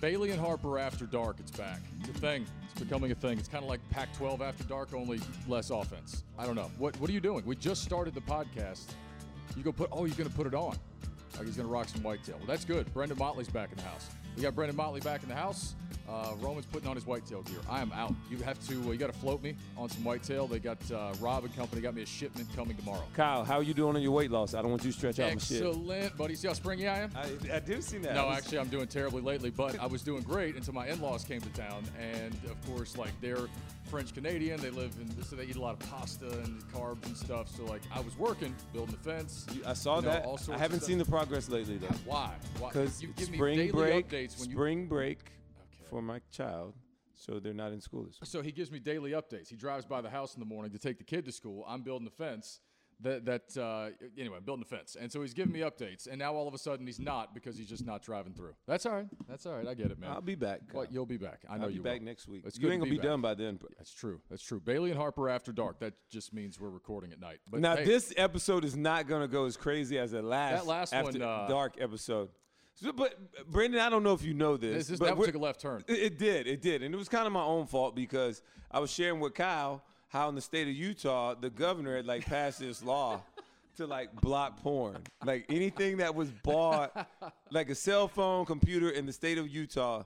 Bailey and Harper after dark. It's back. It's a thing. It's becoming a thing. It's kind of like Pac-12 after dark, only less offense. I don't know. What What are you doing? We just started the podcast. You go put. Oh, you're going to put it on. Like he's going to rock some whitetail. Well, that's good. Brendan Motley's back in the house. We got Brendan Motley back in the house. Uh, Roman's putting on his whitetail gear. I am out. You have to. Uh, you got to float me on some whitetail. They got uh, Rob and company got me a shipment coming tomorrow. Kyle, how are you doing on your weight loss? I don't want you to stretch out my shit. Excellent, buddy. See how springy I am? I, I do see that. No, actually, I'm doing terribly lately, but I was doing great until my in-laws came to town, and of course, like they're French Canadian, they live in so they eat a lot of pasta and carbs and stuff. So like I was working, building the fence. I saw you know, that. all sorts I haven't seen the progress lately though. Why? Why? Because you me spring daily break, updates when you. spring break Okay. For my child, so they're not in school this week. So he gives me daily updates. He drives by the house in the morning to take the kid to school. I'm building the fence. That that uh, anyway, I'm building the fence, and so he's giving me updates. And now all of a sudden he's not because he's just not driving through. That's all right. That's all right. I get it, man. I'll be back. Well, you'll be back. I know I'll be you back will. next week. It's you ain't to gonna be be, done by then. That's true. That's true. Bailey and Harper after dark. That just means we're recording at night. But now hey, this episode is not gonna go as crazy as the last That last after one, uh, dark episode. So, but Brandon, I don't know if you know this. this, that took a left turn. It, it did, it did, and it was kind of my own fault because I was sharing with Kyle how in the state of Utah the governor had like passed this law to like block porn, like anything that was bought, like a cell phone, computer in the state of Utah,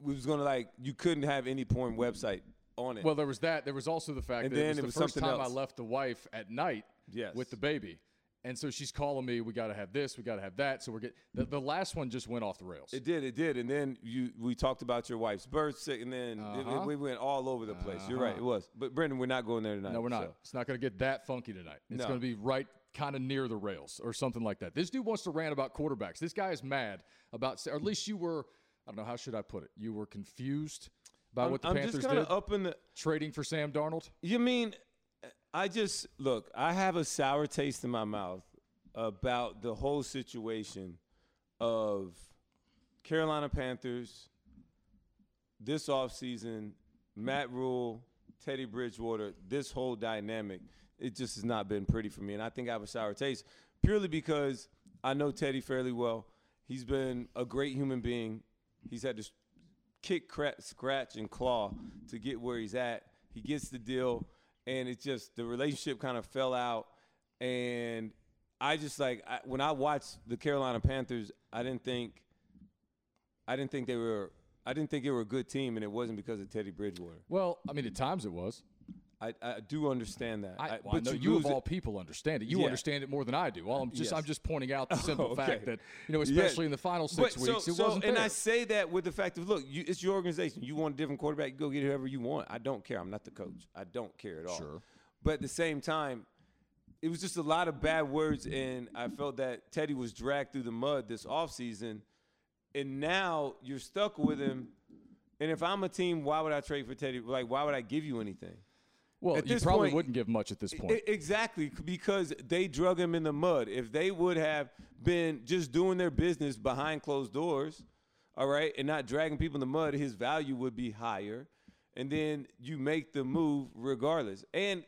was gonna like you couldn't have any porn website on it. Well, there was that. There was also the fact And that it was it the was first time I left the wife at night Yes. with the baby. And so she's calling me, we got to have this, we got to have that. So we're getting the, the last one just went off the rails. It did, it did, and then you we talked about your wife's birth sick, and then it- it- Uh-huh. we went all over the place. You're right, it was. But Brendan, we're not going there tonight. no, we're not. so. It's not going to get that funky tonight. It's No. going to be right kind of near the rails or something like that. This dude wants to rant about quarterbacks. This guy is mad about, or at least you were, I don't know, how should I put it? You were confused about I'm, what the I'm Panthers just did, up in the. trading for Sam Darnold. You mean, I just look. I have a sour taste in my mouth about the whole situation of Carolina Panthers this offseason, Matt Rhule, Teddy Bridgewater, this whole dynamic. It just has not been pretty for me, and I think I have a sour taste purely because I know Teddy fairly well. He's been a great human being. He's had to kick, cra- scratch, and claw to get where he's at. He gets the deal, and it just the relationship kind of fell out. And I just like I, when I watched the Carolina Panthers, I didn't think, I didn't think they were, I didn't think they were a good team, and it wasn't because of Teddy Bridgewater. Well, I mean, at times it was. I, I do understand that. I, I- well, I but know you you of it- all people understand it. You Yeah. understand it more than I do. Well, I'm just Yes. I'm just pointing out the simple okay. fact that you know, Yeah. especially in the final six But so- weeks, it so- wasn't And there. I say that with the fact of look, you, it's your organization. You want a different quarterback, you go get whoever you want. I don't care. I'm not the coach. I don't care at all. Sure. But at the same time, it was just a lot of bad words, and I felt that Teddy was dragged through the mud this offseason. And now you're stuck with him. And if I'm a team, why would I trade for Teddy? Like, why would I give you anything? Well, at you this probably point- wouldn't give much at this point. Exactly, because they drug him in the mud. If they would have been just doing their business behind closed doors, all right, and not dragging people in the mud, his value would be higher. And then you make the move regardless. And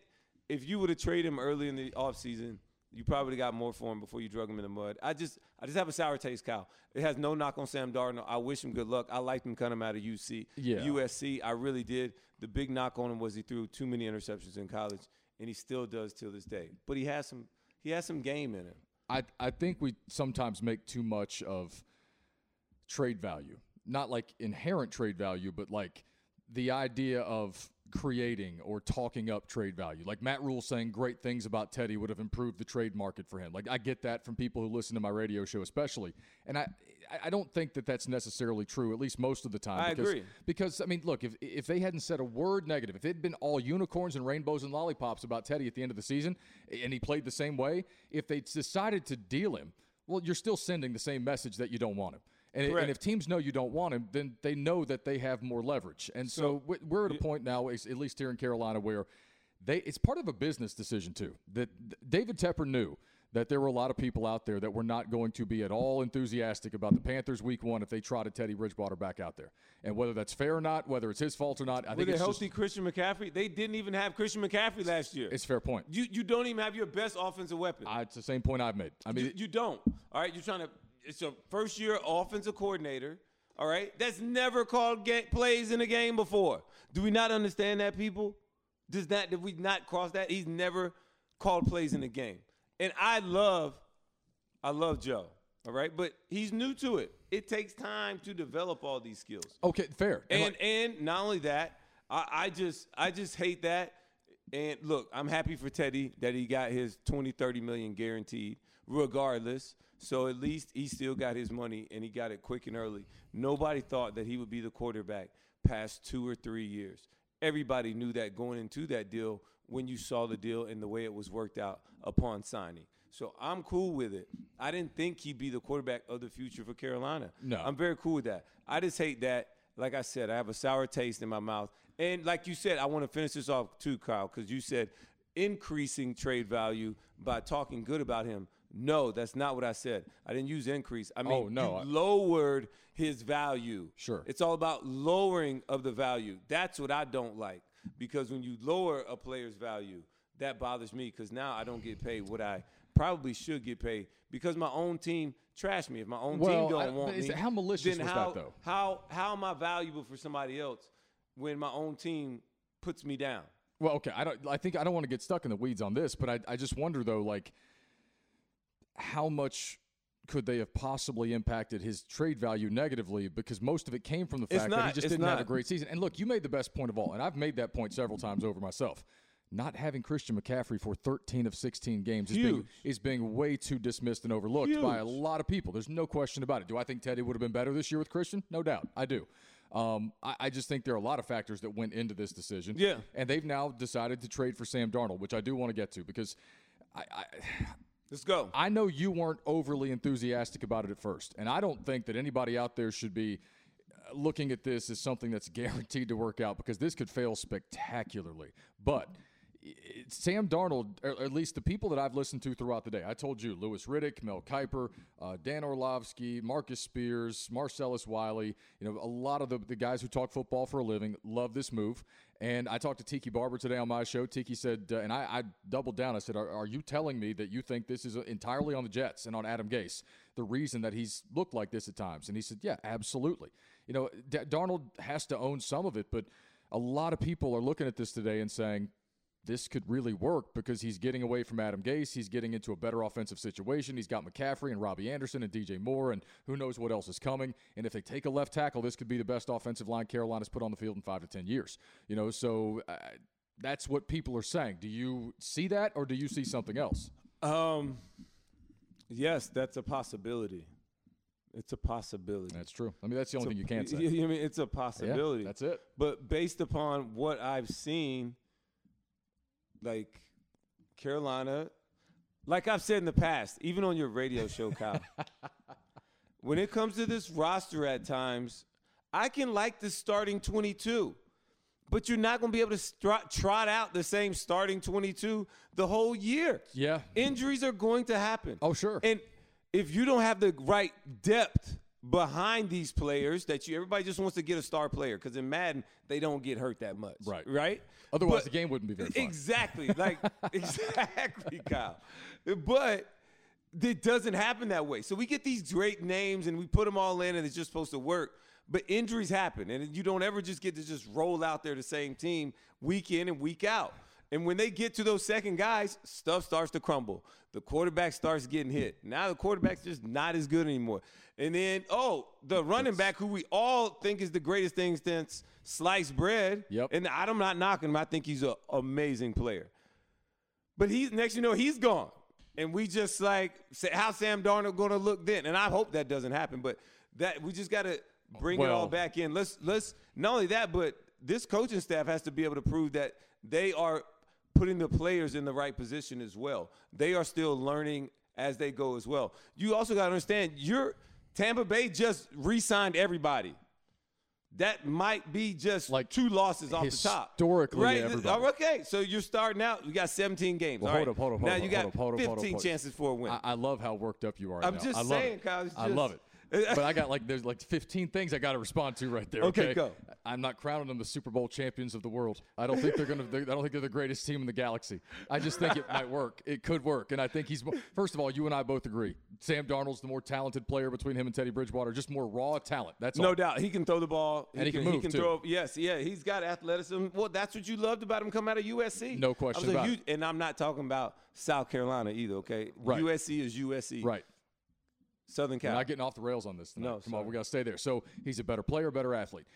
if you would have traded him early in the offseason, you probably got more for him before you drug him in the mud. I just I just have a sour taste, Kyle. It has no knock on Sam Darnold. I wish him good luck. I liked him coming out of UC, Yeah. USC. I really did. The big knock on him was he threw too many interceptions in college, and he still does till this day. But he has some he has some game in him. I I think we sometimes make too much of trade value. Not like inherent trade value, but like the idea of creating or talking up trade value. Like Matt Rhule saying great things about Teddy would have improved the trade market for him. Like I get that from people who listen to my radio show especially. And I I- don't think that that's necessarily true at least most of the time I because, agree. because I mean, look, if if they hadn't said a word negative, if it had been all unicorns and rainbows and lollipops about Teddy at the end of the season, and he played the same way, if they decided to deal him, well, you're still sending the same message that you don't want him. And, Correct. and if teams know you don't want him, then they know that they have more leverage. And so, we- we're at a point now, at least here in Carolina, where they it's part of a business decision too. That David Tepper knew that there were a lot of people out there that were not going to be at all enthusiastic about the Panthers week one if they trotted Teddy Bridgewater back out there. And whether that's fair or not, whether it's his fault or not, I With think a it's, healthy just, Christian McCaffrey, they didn't even have Christian McCaffrey last year. it's a fair point. you you don't even have your best offensive weapon. I, it's the same point I've made. I mean, you, you don't. All right, you're trying to. It's your first year offensive coordinator. All right, that's never called plays in a game before. Do we not understand that, people? Does that did we not cross that? He's never called plays in the game, and I love, I love Joe. All right, but he's new to it. It takes time to develop all these skills. Okay, fair. And like- and not only that, I, I just I just hate that. And look, I'm happy for Teddy that he got his 20, 30 million guaranteed, regardless. So at least he still got his money and he got it quick and early. Nobody thought that he would be the quarterback past two or three years. Everybody knew that going into that deal when you saw the deal and the way it was worked out upon signing. So I'm cool with it. I didn't think he'd be the quarterback of the future for Carolina. No. I'm very cool with that. I just hate that. Like I said, I have a sour taste in my mouth. And like you said, I want to finish this off too, Kyle, because you said increasing trade value by talking good about him. No, that's not what I said. I didn't use increase. I oh, mean, Oh, no, you lowered his value. Sure. It's all about lowering of the value. That's what I don't like because when you lower a player's value, that bothers me because now I don't get paid what I probably should get paid because my own team trashed me. If my own Well, team I- don't want but is me, how malicious then was how, that, though? How how am I valuable for somebody else when my own team puts me down? Well, okay. I don't. I think I don't want to get stuck in the weeds on this, but I, I just wonder though, like, how much could they have possibly impacted his trade value negatively? Because most of it came from the fact that he just didn't have a great season. And look, you made the best point of all, and I've made that point several times over myself. Not having Christian McCaffrey for 13 of 16 games is being, is being way too dismissed and overlooked by a lot of people. There's no question about it. Do I think Teddy would have been better this year with Christian? No doubt. I do. Um, I, I just think there are a lot of factors that went into this decision. Yeah. And they've now decided to trade for Sam Darnold, which I do want to get to because I, I, Let's go. I know you weren't overly enthusiastic about it at first. And I don't think that anybody out there should be uh, looking at this as something that's guaranteed to work out because this could fail spectacularly. But Sam Darnold, or at least the people that I've listened to throughout the day, I told you, Louis Riddick, Mel Kiper, uh, Dan Orlovsky, Marcus Spears, Marcellus Wiley, you know, a lot of the, the guys who talk football for a living love this move. And I talked to Tiki Barber today on my show. Tiki said, uh, and I, I doubled down. I said, are, are you telling me that you think this is entirely on the Jets and on Adam Gase, the reason that he's looked like this at times? And he said, yeah, absolutely. You know, D- Darnold has to own some of it, but a lot of people are looking at this today and saying, this could really work because he's getting away from Adam Gase. He's getting into a better offensive situation. He's got McCaffrey and Robbie Anderson and DJ Moore, and who knows what else is coming. And if they take a left tackle, this could be the best offensive line Carolina's put on the field in five to ten years. You know, so uh, that's what people are saying. Do you see that, or do you see something else? Um, yes, that's a possibility. It's a possibility. That's true. I mean, that's the only thing you can't say. You, you mean it's a Yeah, possibility? that's it. But based upon what I've seen, like Carolina, like I've said in the past, even on your radio show, Kyle, when it comes to this roster at times, I can like the starting 22, but you're not going to be able to trot out the same starting 22 the whole year. Yeah. Injuries are going to happen. Oh, sure. And if you don't have the right depth behind these players, that you everybody just wants to get a star player because in Madden they don't get hurt that much. Right. Right. Otherwise, But- the game wouldn't be very fun. Exactly. Like exactly, Kyle. But it doesn't happen that way. So we get these great names and we put them all in and it's just supposed to work. But injuries happen and you don't ever just get to just roll out there the same team week in and week out. And when they get to those second guys, stuff starts to crumble. The quarterback starts getting hit. Now the quarterback's just not as good anymore. And then, oh, the running back who we all think is the greatest thing since sliced bread. Yep. And I'm not knocking him. I think he's an amazing player. But he's next, you know, he's gone, and we just like say, how Sam Darnold going to look then? And I hope that doesn't happen. But that we just got to bring it all back in. Let's let's not only that, but this coaching staff has to be able to prove that they are putting the players in the right position as well. They are still learning as they go as well. You also got to understand, you're Tampa Bay just re-signed everybody. That might be just Like, two losses off the top. historically, right? everybody. Oh, Okay, so you're starting out. You got 17 games. Well, hold right. up, hold up, Now hold you got hold up, hold up, 15 hold up, hold up. chances for a win. I, I love how worked up you are. I'm now. just I saying, it. Kyle. It's I love just- but I got like there's like 15 things I got to respond to right there. Okay, Okay, go. I'm not crowning them the Super Bowl champions of the world. I don't think they're gonna. I don't think they're the greatest team in the galaxy. I just think it might work. It could work, and I think he's. First of all, you and I both agree. Sam Darnold's the more talented player between him and Teddy Bridgewater. Just more raw talent. That's No all. doubt, he can throw the ball. And he can move, too. throw. Yes, yeah, he's got athleticism. Well, that's what you loved about him coming out of USC. No question about huge- And I'm not talking about South Carolina either. Okay, Right. USC is USC. Right. Southern We're Cal. not getting off the rails on this tonight. No, Come sorry. on, we got to stay there. So he's a better player, better athlete.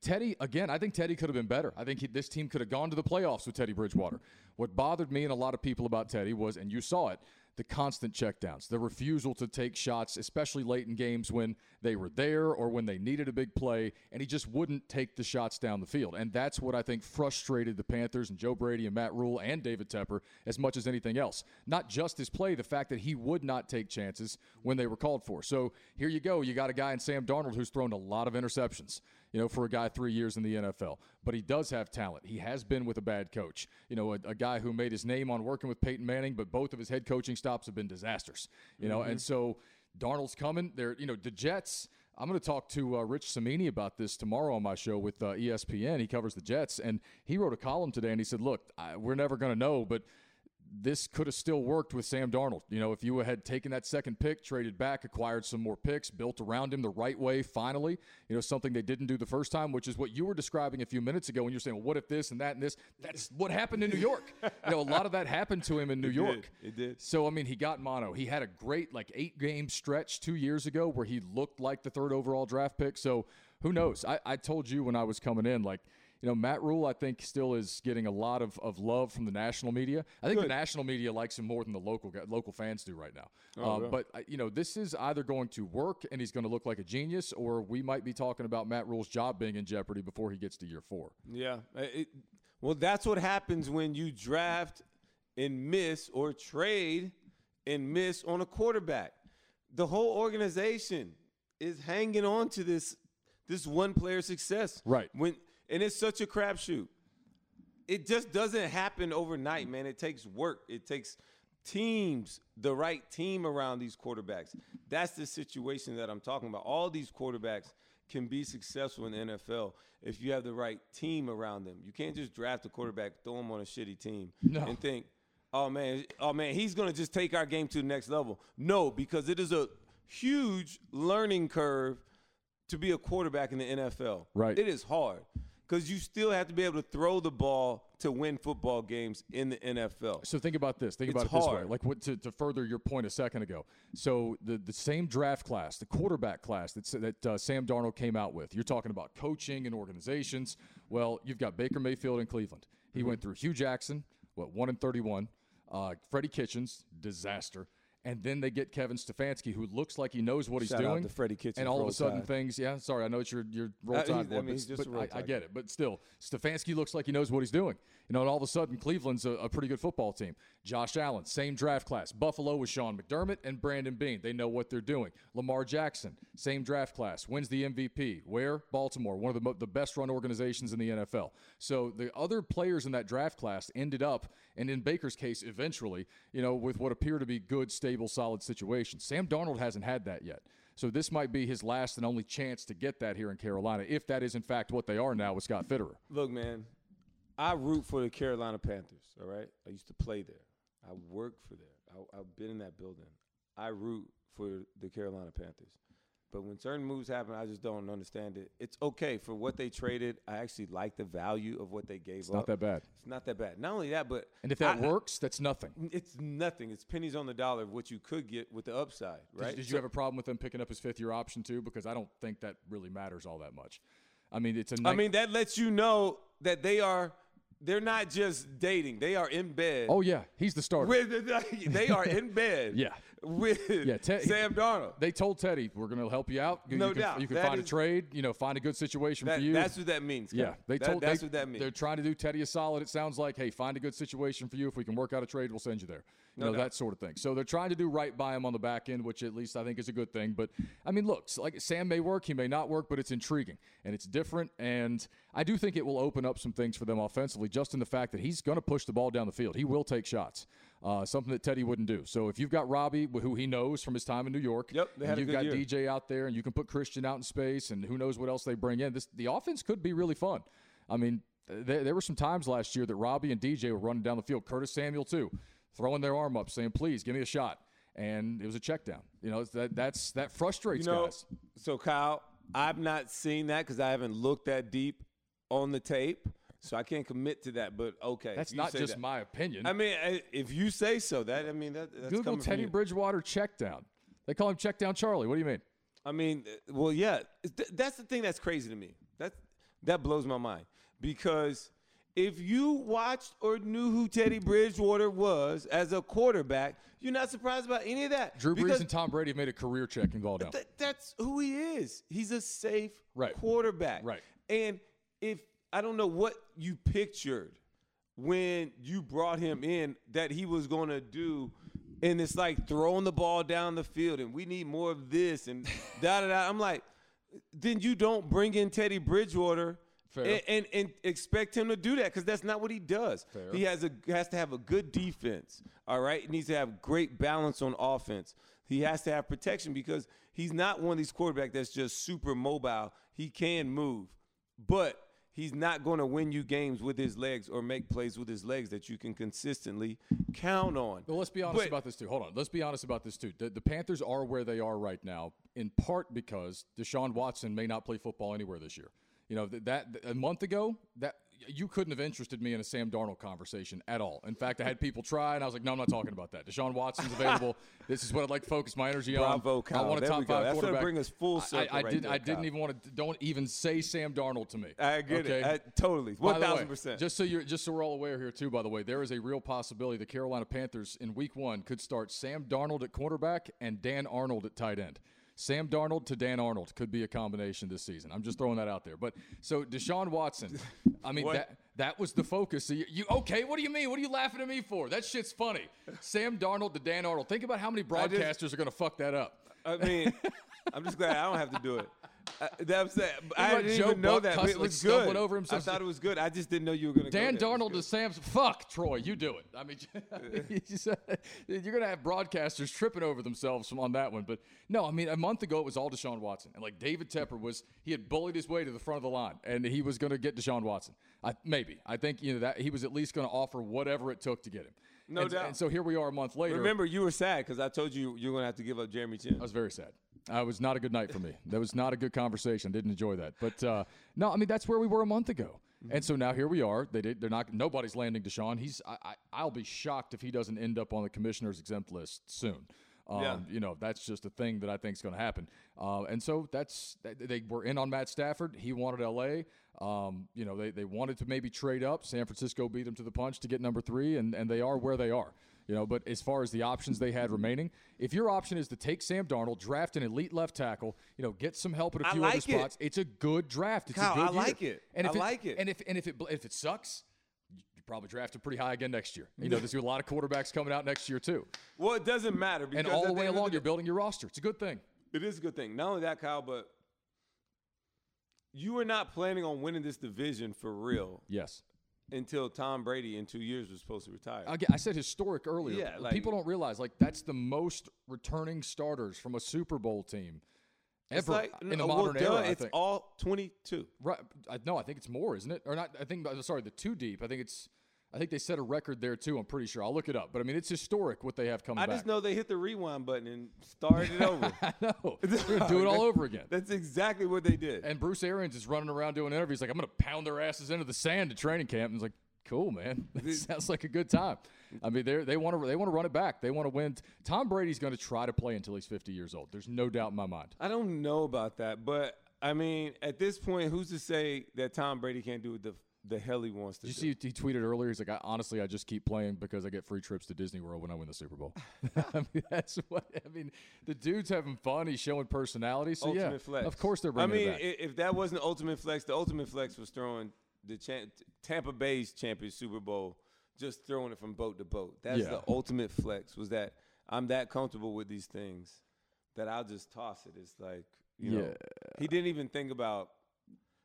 Teddy, again, I think Teddy could have been better. I think he, this team could have gone to the playoffs with Teddy Bridgewater. What bothered me and a lot of people about Teddy was, and you saw it, the constant checkdowns, the refusal to take shots, especially late in games when they were there or when they needed a big play, and he just wouldn't take the shots down the field. And that's what I think frustrated the Panthers and Joe Brady and Matt Rhule and David Tepper as much as anything else. Not just his play, the fact that he would not take chances when they were called for. So here you go. You got a guy in Sam Darnold who's thrown a lot of interceptions you know, for a guy three years in the NFL. But he does have talent. He has been with a bad coach. You know, a, a guy who made his name on working with Peyton Manning, but both of his head coaching stops have been disasters. You know, and so Darnold's coming. There, you know, the Jets. I'm going to talk to uh, Rich Cimini about this tomorrow on my show with uh, ESPN. He covers the Jets, and he wrote a column today, and he said, "Look, I, we're never going to know, but." This could have still worked with Sam Darnold. You know, if you had taken that second pick, traded back, acquired some more picks, built around him the right way, finally, you know, something they didn't do the first time, which is what you were describing a few minutes ago when you're saying, well, what if this and that and this? That's what happened in New York. you know, a lot of that happened to him in New did. York. It did. So, I mean, he got mono. He had a great, like, eight game stretch two years ago where he looked like the third overall draft pick. So, who knows? I, I told you when I was coming in, like, you know, Matt Rhule, I think, still is getting a lot of, of love from the national media. I think the national media likes him more than the local local fans do right now. Oh, really? But, uh, you know, this is either going to work and he's going to look like a genius, or we might be talking about Matt Rhule's job being in jeopardy before he gets to year four. Yeah. Uh, It, well, that's what happens when you draft and miss or trade and miss on a quarterback. The whole organization is hanging on to this this one player success. Right. When and it's such a crapshoot. It just doesn't happen overnight, man. It takes work. It takes teams, the right team around these quarterbacks. That's the situation that I'm talking about. All these quarterbacks can be successful in the NFL if you have the right team around them. You can't just draft a quarterback, throw him on a shitty team, No. and think, "Oh man, oh man, he's going to just take our game to the next level." No, because it is a huge learning curve to be a quarterback in the NFL. Right. It is hard because you still have to be able to throw the ball to win football games in the NFL. So think about this. Think It's about it this way. Like what, to, to further your point a second ago. So the, the same draft class, the quarterback class that, that uh, Sam Darnold came out with. You're talking about coaching and organizations. Well, you've got Baker Mayfield in Cleveland. He went through Hue Jackson, what one and thirty-one. Uh, Freddie Kitchens, disaster. And then they get Kevin Stefanski, who looks like he knows what he's Shout out doing. to Freddie Kitchens, and all of a sudden Tide. things. Yeah, sorry, I know it's your your roll Uh, tide. I mean, but- just a but Roll I, I get it. But still, Stefanski looks like he knows what he's doing. You know, and all of a sudden, Cleveland's a, a pretty good football team. Josh Allen, same draft class. Buffalo with Sean McDermott and Brandon Beane. They know what they're doing. Lamar Jackson, same draft class, wins the MVP. Where? Baltimore, one of the, mo- the best run organizations in the NFL. So the other players in that draft class ended up, and in Baker's case, eventually, you know, with what appear to be good, stable, solid situation. Sam Darnold hasn't had that yet. So this might be his last and only chance to get that here in Carolina, if that is in fact what they are now with Scott Fitterer. Look, man, I root for the Carolina Panthers. All right, I used to play there. I worked for there. I, I've been in that building. I root for the Carolina Panthers. But when certain moves happen, I just don't understand it. It's okay for what they traded. I actually like the value of what they gave It's up. not that bad. It's not that bad. Not only that, but And if that I- I- works, that's nothing. it's nothing. It's pennies on the dollar of what you could get with the upside, right? Did, So- you have a problem with them picking up his fifth year option too? Because I don't think that really matters all that much. I mean, it's a. I ni- mean, that lets you know that they are. They're not just dating. They are in bed. oh yeah, he's the starter. they are in bed. Yeah. With Yeah, Ted- Sam Darnold. they told Teddy, "We're going to help you out. You, No you can, doubt. You can That find a trade. You know, find a good situation That- for you." that's what that means. yeah, they That- told. That's they, what that means. They're trying to do Teddy a solid. It sounds like, hey, find a good situation for you. If we can work out a trade, we'll send you there. You know, doubt. that sort of thing. So they're trying to do right by him on the back end, which at least I think is a good thing. But I mean, look, like Sam may work, he may not work, but it's intriguing and it's different. And I do think it will open up some things for them offensively, just in the fact that he's going to push the ball down the field. He will take shots, uh, something that Teddy wouldn't do. So if you've got Robbie, who he knows from his time in New York, Yep, and you've got year. DJ out there, and you can put Christian out in space, and who knows what else they bring in. This the offense could be really fun. I mean, there, there were some times last year that Robbie and DJ were running down the field. Curtis Samuel too, throwing their arm up, saying, "Please give me a shot," and it was a check down. You know, that that's that frustrates You know, guys. so Kyle, I've not seen that because I haven't looked that deep on the tape, so I can't commit to that. But okay, That's not just that. my opinion. I mean, eh, if you say so, that I mean that, that's Google Teddy. Bridgewater check down. They call him check down Charlie. What do you mean? I mean, well, yeah, that's the thing that's crazy to me. That that blows my mind because if you watched or knew who Teddy Bridgewater was as a quarterback, you're not surprised about any of that. Drew Brees and Tom Brady made a career checking ball down. th- that's who he is. He's a safe Right. quarterback. Right. And if I don't know what you pictured when you brought him in that he was going to do and it's like throwing the ball down the field and we need more of this and da da da. I'm like, then you don't bring in Teddy Bridgewater. And, and, and expect him to do that because that's not what he does. Fair. He has a has to have a good defense. All right, he needs to have great balance on offense. He has to have protection because he's not one of these quarterbacks that's just super mobile. He can move, but he's not going to win you games with his legs or make plays with his legs that you can consistently count on. Well, let's be honest But- about this too. Hold on. Let's be honest about this too. The, the Panthers are where they are right now, in part because Deshaun Watson may not play football anywhere this year. You know th- that a month ago, that you couldn't have interested me in a Sam Darnold conversation at all. In fact, I had people try, and I was like, "No, I'm not talking about that. Deshaun Watson's available. this is what I'd like to focus my energy Bravo, on. Kyle. I want a There top five That's quarterback. bring us full I- circle I, I right didn't. there, I didn't even want to. Don't even say Sam Darnold to me. I get okay? it. I, totally. One thousand percent. Just so you're just so we're all aware here too. By the way, there is a real possibility the Carolina Panthers in Week One could start Sam Darnold at cornerback and Dan Arnold at tight end. Sam Darnold to Dan Arnold could be a combination this season. I'm just throwing that out there. But so Deshaun Watson, I mean What? that that was the focus. So you, you okay? What do you mean? What are you laughing at me for? That shit's funny. Sam Darnold to Dan Arnold. Think about how many I just- broadcasters are going to fuck that up. I mean, I'm just glad I don't have to do it. Uh, that was that. I about didn't Joe even know Buck that. but It like, was good. over himself? I thought it was good. I just didn't know you were going to. Dan go there. It was Darnold to. Sam's. Fuck Troy, you do it. I mean, you said- you're gonna have broadcasters tripping over themselves on that one. But no, I mean, a month ago it was all Deshaun Watson, and like David Tepper was, he had bullied his way to the front of the line, and he was gonna get Deshaun Watson. I, maybe I think you know that he was at least gonna offer whatever it took to get him. No and, doubt. And so here we are a month later. Remember, you were sad because I told you you were going to have to give up Jeremy Chinn. I was very sad. Uh, it was not a good night for me. That was not a good conversation. Didn't enjoy that. But uh, no, I mean that's where we were a month ago. And so now here we are. They did, they're not. Nobody's landing Deshaun. He's. I, I, I'll be shocked if he doesn't end up on the commissioner's exempt list soon. Um, Yeah. You know that's just a thing that I think is going to happen. Uh, and so that's they- they were in on Matt Stafford. He wanted L.A. Um, you know they, they wanted to maybe trade up. San Francisco beat them to the punch to get number three, and, and they are where they are. You know, but as far as the options they had remaining, if your option is to take Sam Darnold, draft an elite left tackle, you know, get some help at a few like other it. spots, it's a good draft. It's Kyle, a good I year. like it. And if I like it. And if and if it if it sucks, you probably draft it pretty high again next year. You know, there's a lot of quarterbacks coming out next year too, Well, it doesn't matter because and all the way along the you're building your roster. It's a good thing. It is a good thing. Not only that, Kyle, but you were not planning on winning this division for real Yes. Until Tom Brady in two years was supposed to retire. Again, I said historic earlier. Yeah, like- People don't realize like that's the most returning starters from a Super Bowl team ever like, in the uh, well, modern duh, era. I It's think. all 22. Right. I, no, I think it's more, isn't it? Or not? I think. Sorry, the two deep. I think it's. I think they set a record there too. I'm pretty sure. I'll look it up. But I mean, it's historic what they have coming I back. just know they hit the rewind button and started it over. I know. They're gonna do it all over again. That's exactly what they did. And Bruce Arians is running around doing interviews like, I'm going to pound their asses into the sand at training camp. And it's like, cool, man. That sounds like a good time. I mean, they they want to they want to run it back. They want to win. Tom Brady's going to try to play until he's 50 years old. There's no doubt in my mind. I don't know about that, but I mean, at this point, who's to say that Tom Brady can't do what the the hell he wants to Did you do? see he tweeted earlier? He's like, I, honestly, I just keep playing because I get free trips to Disney World when I win the Super Bowl. I mean, that's what I mean. The dude's having fun. He's showing personality. So ultimate yeah, flex. of course they're I mean, it back. if that wasn't ultimate flex, the ultimate flex was throwing the Cha- Tampa Bay's champion Super Bowl just throwing it from boat to boat. That's Yeah. the ultimate flex. Was that I'm that comfortable with these things that I'll just toss it. It's like you know, he didn't even think about.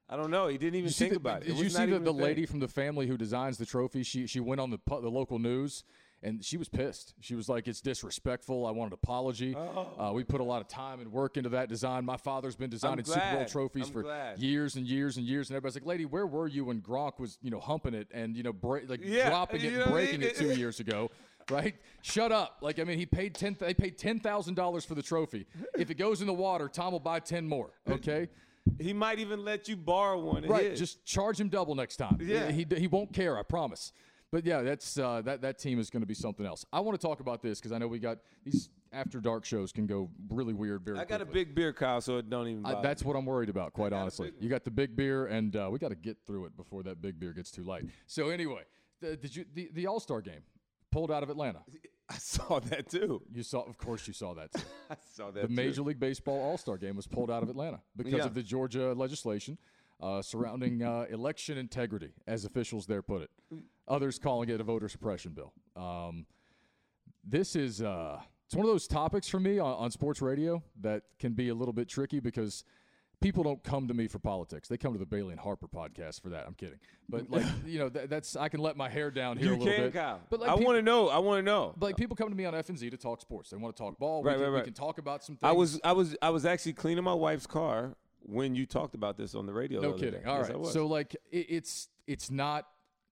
I don't know. He didn't even think the- about it. Did It you see the, the lady from the family who designs the trophy? She she went on the the local news and she was pissed. She was like, "It's disrespectful. I want an apology. Uh, we put a lot of time and work into that design. My father's been designing Super Bowl trophies I'm for glad. years and years and years." And everybody's like, "Lady, where were you when Gronk was you know humping it and you know bra- like Yeah, dropping it and breaking it two years ago?" Right? Shut up. Like I mean, he paid ten. They paid ten thousand dollars for the trophy. If it goes in the water, Tom will buy ten more. Okay. He might even let you borrow one. Right, his. just charge him double next time. Yeah. he, he won't care, I promise. But yeah, that's uh, that that team is going to be something else. I want to talk about this because I know we got these after dark shows can go really weird very I got a big beer, Kyle, so it don't even. I, that's what I'm worried about, quite honestly. You got the big beer, and uh, we got to get through it before that big beer gets too light. So anyway, the, did you the, the All Star game pulled out of Atlanta? I saw that too. You saw, of course, you saw that. Too. I saw that. the too. Major League Baseball All Star Game was pulled out of Atlanta because Yeah. of the Georgia legislation uh, surrounding uh, election integrity, as officials there put it. Others calling it a voter suppression bill. Um, this is uh, it's one of those topics for me on, on sports radio that can be a little bit tricky because people don't come to me for politics. They come to the Bailey and Harper podcast for that. I'm kidding, but like you know, that, that's I can let my hair down here You a little can, bit. Kyle. But like I want to know. I want to know. but, like people come to me on F and Z to talk sports. They want to talk ball. Right, we, can, right, we can talk about some things. I was, I was, I was actually cleaning my wife's car when you talked about this on the radio. No other kidding. day. All Yes, right. So like it, it's it's not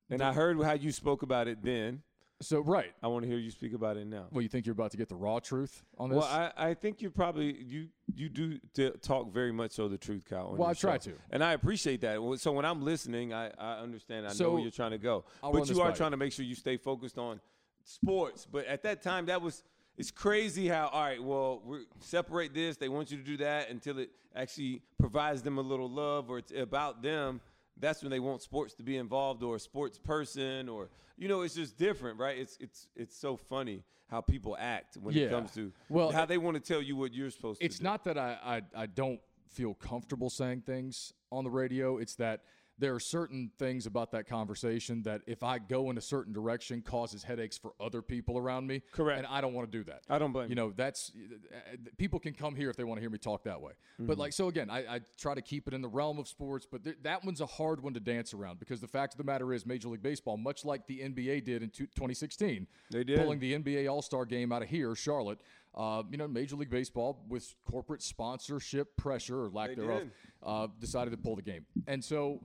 and I heard how you spoke about it then. So right. I want to hear you speak about it now. Well, you think you're about to get the raw truth on this? Well, I, I think you probably you you do t- talk very much so the truth, Kyle. Well, I try show. to. and I appreciate that. So when I'm listening, I, I understand. I know where you're trying to go, I'll but you are trying to make sure you stay focused on sports. But at that time, that was it's crazy how all right. Well, we separate this. They want you to do that until it actually provides them a little love or it's about them. That's when they want sports to be involved or a sports person or you know it's just different, right? It's it's it's so funny how people act when Yeah. it comes to Well, how they want to tell you what you're supposed to it's not that I, I I don't feel comfortable saying things on the radio. It's that there are certain things about that conversation that if I go in a certain direction causes headaches for other people around me. Correct. And I don't want to do that. I don't blame You know, that's uh, people can come here if they want to hear me talk that way. Mm-hmm. But like, so again, I, I try to keep it in the realm of sports, but th- that one's a hard one to dance around because the fact of the matter is, Major League Baseball, much like the NBA did in two- 2016, They did. pulling the NBA All Star game out of here, Charlotte. Uh, you know, Major League Baseball, with corporate sponsorship pressure or lack They thereof, uh, decided to pull the game. And so,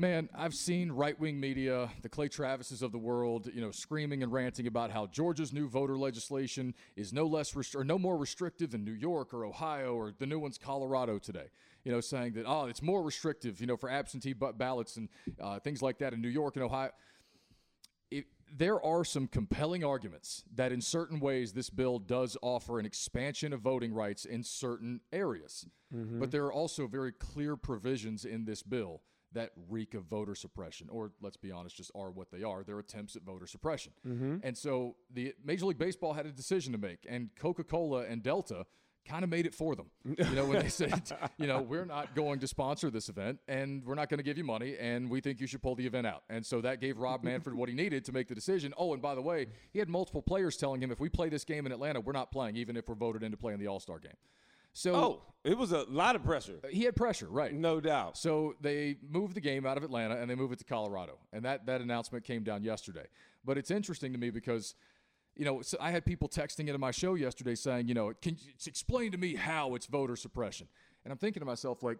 man, I've seen right wing media, the Clay Travises of the world, you know, screaming and ranting about how Georgia's new voter legislation is no less rest- or no more restrictive than New York or Ohio or the new one's Colorado today. You know, saying that oh, it's more restrictive, you know, for absentee ballots and uh, things like that in New York and Ohio it, there are some compelling arguments that in certain ways this bill does offer an expansion of voting rights in certain areas. But there are also very clear provisions in this bill that reek of voter suppression, or let's be honest, just are what they are. They're attempts at voter suppression. Mm-hmm. And so the Major League Baseball had a decision to make, and Coca Cola and Delta kind of made it for them. You know, when they said, you know, we're not going to sponsor this event and we're not going to give you money and we think you should pull the event out. And so that gave Rob Manfred what he needed to make the decision. Oh, and by the way, he had multiple players telling him if we play this game in Atlanta, we're not playing, even if we're voted in to play in the All Star game. So Oh, it was a lot of pressure, uh, he had pressure, right? no doubt. So they moved the game out of Atlanta and they moved it to Colorado, and that that announcement came down yesterday. But it's interesting to me because, you know, so I had people texting into my show yesterday saying, you know, can you explain to me how it's voter suppression? And I'm thinking to myself, like,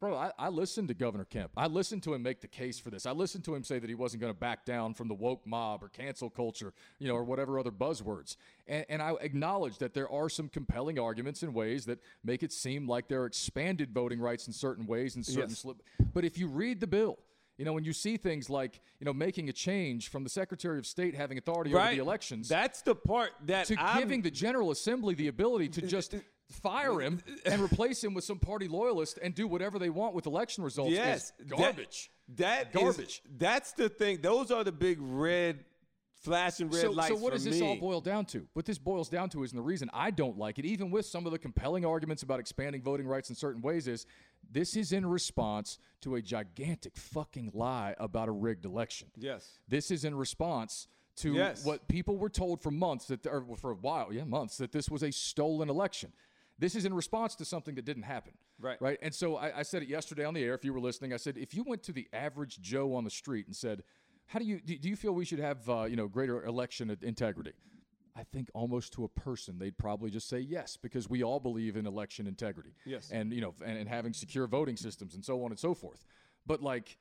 bro, I, I listened to Governor Kemp. I listened to him make the case for this. I listened to him say that he wasn't going to back down from the woke mob or cancel culture, you know, or whatever other buzzwords. And, and I acknowledge that there are some compelling arguments and ways that make it seem like there are expanded voting rights in certain ways and certain Yes. slip. But if you read the bill, you know, when you see things like, you know, making a change from the Secretary of State having authority over the elections That's the part that to I'm, giving the General Assembly the ability to just fire him and replace him with some party loyalist and do whatever they want with election results yes is that- garbage. that is- that's the thing. Those are the big red flashing red so, lights. so what does this me. all boil down to? What this boils down to is, and the reason I don't like it, even with some of the compelling arguments about expanding voting rights in certain ways, is this is in response to a gigantic fucking lie about a rigged election. Yes. This is in response to Yes. what people were told for months that, or for a while, yeah, months, that this was a stolen election. This is in response to something that didn't happen. Right. Right. And so I, I said it yesterday on the air. If you were listening, I said if you went to the average Joe on the street and said, "How do you do, you feel we should have uh, you know greater election integrity?" I think almost to a person, they'd probably just say yes because we all believe in election integrity. Yes. And you know, and, and having secure voting systems and so on and so forth. But like,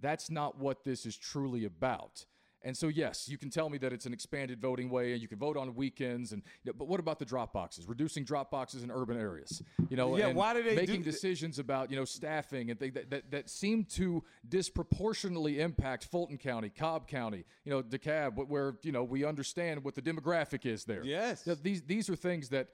that's not what this is truly about. And so, yes, you can tell me that it's an expanded voting way, and you can vote on weekends. And but what about the drop boxes? Reducing drop boxes in urban areas, you know, Yeah, and why do they do making th- decisions about you know staffing and things that, that that seem to disproportionately impact Fulton County, Cobb County, you know, DeKalb, where you know we understand what the demographic is there. Yes. Th- these these are things that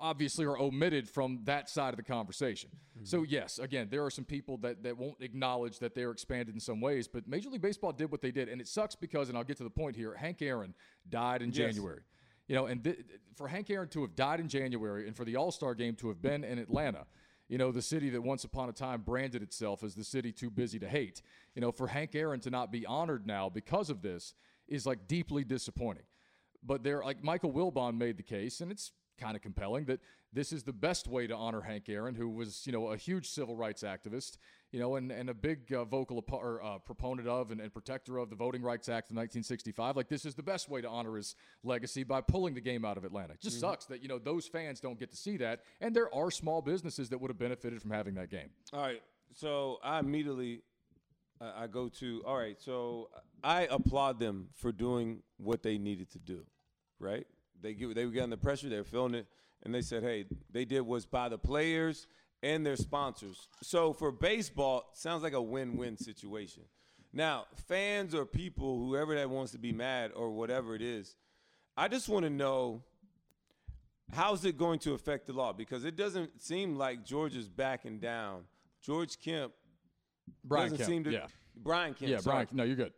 obviously are omitted from that side of the conversation. Mm-hmm. So yes, again, there are some people that, that won't acknowledge that they're expanded in some ways, but Major League Baseball did what they did, and it sucks because, and I'll get to the point here, Hank Aaron died in Yes. January. You know, and th- for Hank Aaron to have died in January, and for the All Star game to have been in Atlanta, you know, the city that once upon a time branded itself as the city too busy to hate. You know, for Hank Aaron to not be honored now because of this is like deeply disappointing. But there, like Michael Wilbon made the case, and it's kind of compelling that this is the best way to honor Hank Aaron, who was, you know, a huge civil rights activist, you know, and, and a big uh, vocal apo- or, uh, proponent of and, and protector of the Voting Rights Act of 1965. Like, this is the best way to honor his legacy by pulling the game out of Atlanta. It just sucks that, you know, those fans don't get to see that. And there are small businesses that would have benefited from having that game. All right. So I immediately uh, I go to all right. So I applaud them for doing what they needed to do. Right? They give they were getting the pressure. They were feeling it, and they said, "Hey, they did was by the players and their sponsors." So for baseball, sounds like a win-win situation. Now, fans or people, whoever that wants to be mad or whatever it is, I just want to know how's it going to affect the law? Because it doesn't seem like George is backing down. George Kemp Brian doesn't Kemp, seem to. yeah. Brian Kemp. Yeah, sorry, Brian, no, you're good.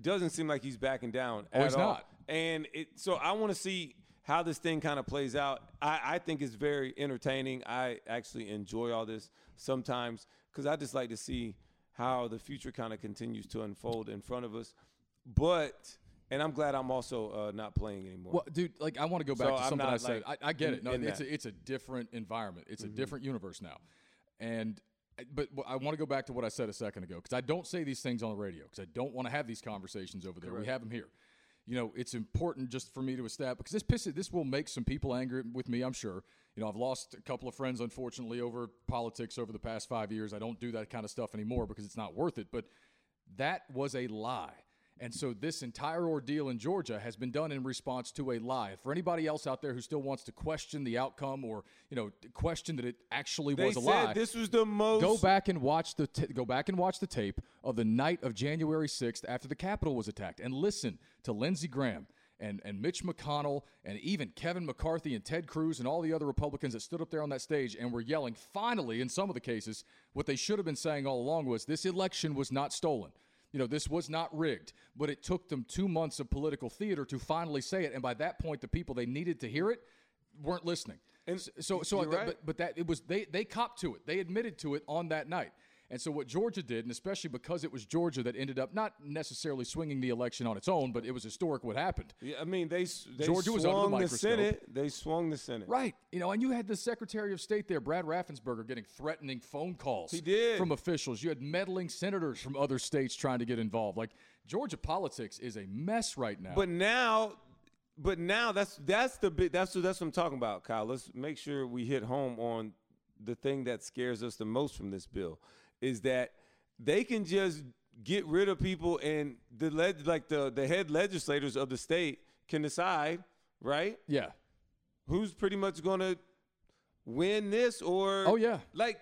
doesn't seem like he's backing down. Oh, at he's all. not. And it, so I want to see how this thing kind of plays out. I, I think it's very entertaining. I actually enjoy all this sometimes because I just like to see how the future kind of continues to unfold in front of us. But and I'm glad I'm also uh, not playing anymore. Well, dude, like I want to go back So to something I said. like, I, I get in- it. No, it's that. a, it's a different environment. It's Mm-hmm. a different universe now, and but I want to go back to what I said a second ago because I don't say these things on the radio because I don't want to have these conversations over there. We have them here. You know, it's important just for me to establish because this this will make some people angry with me. I'm sure. You know, I've lost a couple of friends unfortunately over politics over the past five years. I don't do that kind of stuff anymore because it's not worth it. But that was a lie. And so this entire ordeal in Georgia has been done in response to a lie. For anybody else out there who still wants to question the outcome or, you know, question that it actually they was a said lie, this was the most. go back and watch the t- go back and watch the tape of the night of January 6th after the Capitol was attacked and listen to Lindsey Graham and, and Mitch McConnell and even Kevin McCarthy and Ted Cruz and all the other Republicans that stood up there on that stage and were yelling finally in some of the cases what they should have been saying all along was this election was not stolen. You know, this was not rigged, but it took them 2 months of political theater to finally say it and by that point the people they needed to hear it weren't listening. And so so you're right. but, but that it was they they copped to it. They admitted to it on that night. And so what Georgia did, and especially because it was Georgia that ended up not necessarily swinging the election on its own, but it was historic what happened. Yeah, I mean, they they Georgia was under the swung the. Senate. They swung the Senate. Right. You know, and you had the Secretary of State there, Brad Raffensperger, getting threatening phone calls He did. from officials. You had meddling senators from other states trying to get involved. Like Georgia politics is a mess right now. But now, but now that's that's the big that's that's what I'm talking about, Kyle. Let's make sure we hit home on the thing that scares us the most from this bill is that they can just get rid of people and the leg like the the head legislators of the state can decide, right? yeah. Who's pretty much going to win this or Oh, yeah. like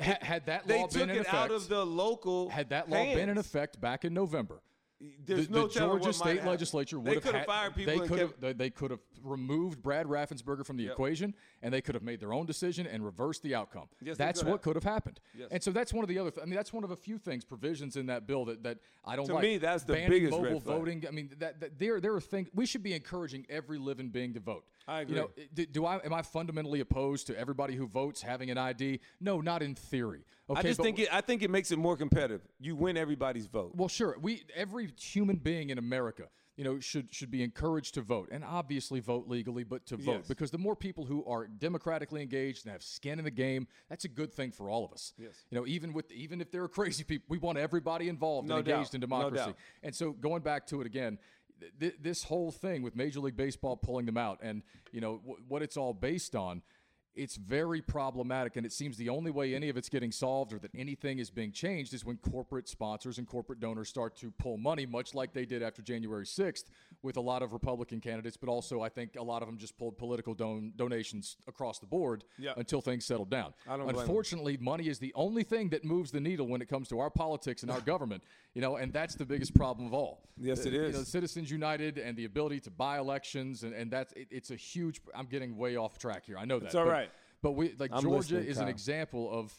Ha- had that they law took been in it effect, out of the local had that law been in effect back in November, There's the, no the Georgia state legislature They would have could have had, fired people They could have kept- they, they could have removed Brad Raffensperger from the Yep. equation, and they could have made their own decision and reversed the outcome. Yes, that's could what have. could have happened. Yes. And so that's one of the other. Th- I mean, that's one of a few things provisions in that bill that, that I don't To like. To me, that's the Banning biggest mobile red flag. voting. I mean, that, that there there are things we should be encouraging every living being to vote. I agree. You know, do, do I am I fundamentally opposed to everybody who votes having an ID? No, not in theory. Okay, I just think it. I think it makes it more competitive. You win everybody's vote. well, sure. We every human being in America, you know, should should be encouraged to vote, and obviously vote legally, but to vote Yes. because the more people who are democratically engaged and have skin in the game, that's a good thing for all of us. Yes. You know, even with even if there are crazy people, we want everybody involved No and engaged doubt. in No democracy. doubt. And so going back to it again. Th- Th- this whole thing with Major League Baseball pulling them out, and you know wh- what it's all based on, it's very problematic, and it seems the only way any of it's getting solved or that anything is being changed is when corporate sponsors and corporate donors start to pull money, much like they did after January 6th with a lot of Republican candidates, but also I think a lot of them just pulled political don- donations across the board Yeah. until things settled down. I don't blame 'em. Unfortunately, money is the only thing that moves the needle when it comes to our politics and our government, you know, and that's the biggest problem of all. Yes, it Uh, you know, Citizens United and the ability to buy elections, and, and that's it, it's a huge. I'm getting way off track here. I know that. It's all right. But we like I'm Georgia is an example of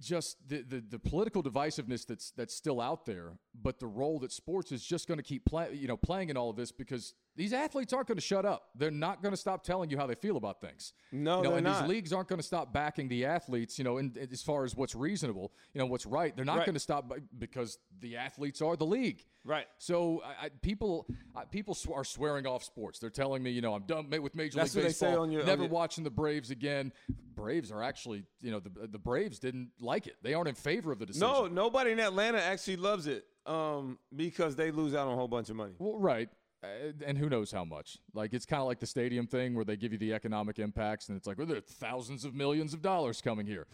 just the, the, the political divisiveness that's that's still out there, but the role that sports is just going to keep play, you know playing in all of this because these athletes aren't going to shut up. They're not going to stop telling you how they feel about things. No, you know, they're and not. these leagues aren't going to stop backing the athletes. You know, in, in- as far as what's reasonable, you know, what's right. They're not Right. going to stop because the athletes are the league. Right. So I, I, people I, people sw- are swearing off sports. They're telling me, you know, I'm done with Major That's League what they say Baseball. on your- never your- watching the Braves again. Braves are actually, you know, the the Braves didn't like it. They aren't in favor of the decision. No, nobody in Atlanta actually loves it um, because they lose out on a whole bunch of money. Well, right. Uh, and who knows how much? Like it's kind of like the stadium thing where they give you the economic impacts, and it's like, well, there are thousands of millions of dollars coming here.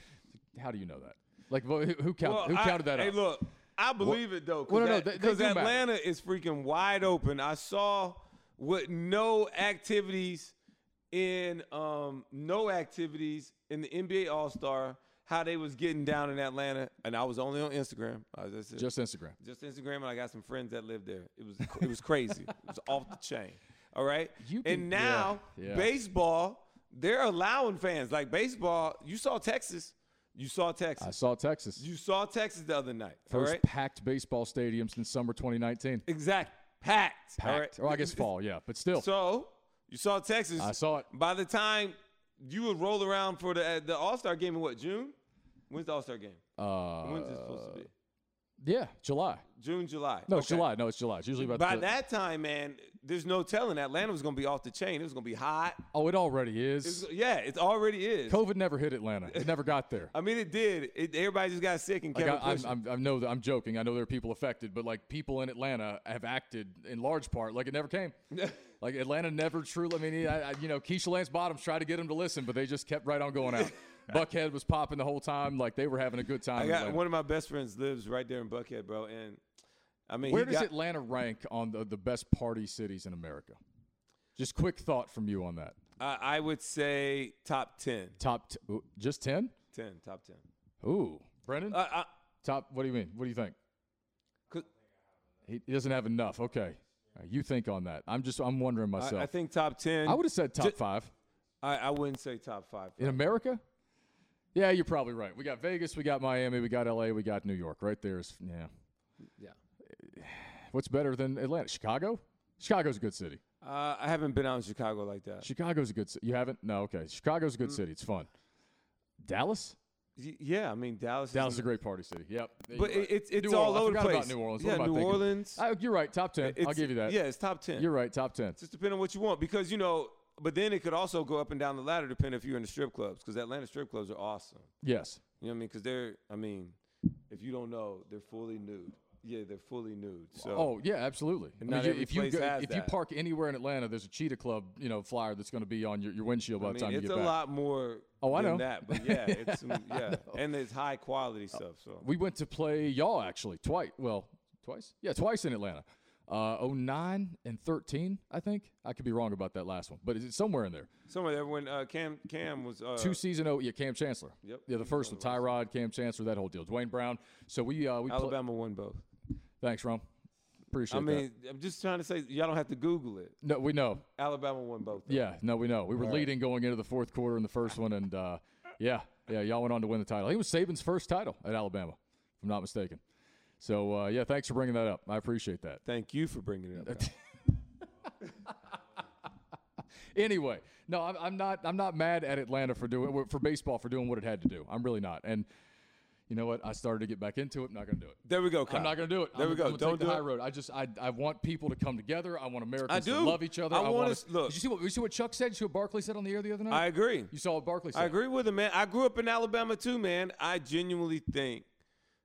How do you know that? Like, who, who, count, Well, who I- counted that up? hey, up? look, I believe it though. Well, no, no, because matter. Atlanta is freaking wide open. I saw with no activities in um, no activities in the NBA All Star how they was getting down in Atlanta, and I was only on Instagram. I was just, Just Instagram. just Instagram, and I got some friends that live there. It was it was crazy. it was off the chain. All right. You can- and now yeah, yeah. baseball, they're allowing fans like baseball. You saw Texas. You saw Texas. I saw Texas. You saw Texas the other night. First right? packed baseball stadium since summer 2019. Exact. Packed. all Packed. right? Or I guess fall, yeah. But still, So you saw Texas. I saw it. By the time you would roll around for the uh, the All Star game in what June? When's the All Star game? Uh, When's it supposed to be? Yeah, July. June, July. No, it's Okay. July. No, it's July. It's usually about By the, that time, man, there's no telling. Atlanta was going to be off the chain. It was going to be hot. Oh, it already It's, is. yeah, it already is. COVID never hit Atlanta. It never got there. I mean, it did. It, everybody just got sick and Like kept I, I'm, pushing. I'm, I know that I'm joking. I know there are people affected, but like people in Atlanta have acted in large part like it never came. like Atlanta never truly. I mean, I, I, you know, Keisha Lance Bottoms tried to get him to listen, but they just kept right on going out. Buckhead was popping the whole time, like they were having a good time. I got one of my best friends lives right there in Buckhead, bro. And I mean, Where does got, Atlanta rank on the, the best party cities in America? Just quick thought from you on that. I, I would say top 10. Top, t- ooh, just ten? 10, top 10. Ooh, Brendan. Uh, I, Top. What do you mean? What do you think? He, he doesn't have enough. Okay, All right, you think on that. I'm just. I'm wondering myself. I, I think top 10. I would have said top Ju- five I, I wouldn't say top five. in America. Yeah, you're probably right. We got Vegas, we got Miami, we got LA, we got New York. Right there's yeah. Yeah. What's better than Atlanta? Chicago. Chicago's a good city. Uh, I haven't been out in Chicago like that. Chicago's a good city. You haven't? No. Okay. Chicago's a Mm. good city. It's fun. Dallas. Yeah, I mean Dallas. Dallas is a great party city. Yep. but it, it's it's New all Orleans. I over the place. about New Orleans. Yeah, New thinking? Orleans. Oh, you're right. Top ten. I'll give you that. Yeah, it's top ten. You're right. Top ten. Just depending on what you want, because you know. But then it could also go up and down the ladder depending if you're in the strip clubs, because Atlanta strip clubs are awesome. Yes. You know what I mean? Because they're, I mean, if you don't know, they're fully nude. Yeah, they're fully nude. So Oh yeah, absolutely. I And mean, not you- every if you go, if you park anywhere in Atlanta, there's a Cheetah Club, you know, flyer that's going to be on your, your windshield by I the time mean, you it's get a lot more Oh, I than know. that. But yeah, it's some, yeah, and it's high quality stuff. So We went to play y'all actually twice. Well, twice? Yeah, twice in Atlanta. Uh, 09 and 13, I think. I could be wrong about that last one, but it's somewhere in there. somewhere there when uh, Cam Cam was uh, Two season oh yeah, Kam Chancellor. Yep. Yeah, the first one, Tyrod, Kam Chancellor, that whole deal. Dwayne Brown. So we uh we Alabama won both. Thanks, Rom. Appreciate I mean, I'm just trying to say y'all don't have to Google it. No, we know. Alabama won both. though. Yeah, no, we know. We were leading going into the fourth quarter in the first one, and uh, yeah, yeah, y'all went on to win the title. I think it was Saban's first title at Alabama, if I'm not mistaken. So uh, yeah, thanks for bringing that up. I appreciate that. Thank you for bringing it up. Anyway, no, I'm, I'm not. I'm not mad at Atlanta for doing for baseball for doing what it had to do. I'm really not. And you know what? I started to get back into it. I'm not going to do it. there we go. Kyle. I'm not going to do it. There I'm, we go. I'm Don't take the do high it. road. I just I, I want people to come together. I want Americans I to love each other. I want wanna us. look. Did you see what? You see what Chuck said? Did you see what Barkley said on the air the other night? I agree. you saw what Barkley said. I agree with him, man. I grew up in Alabama too, man. I genuinely think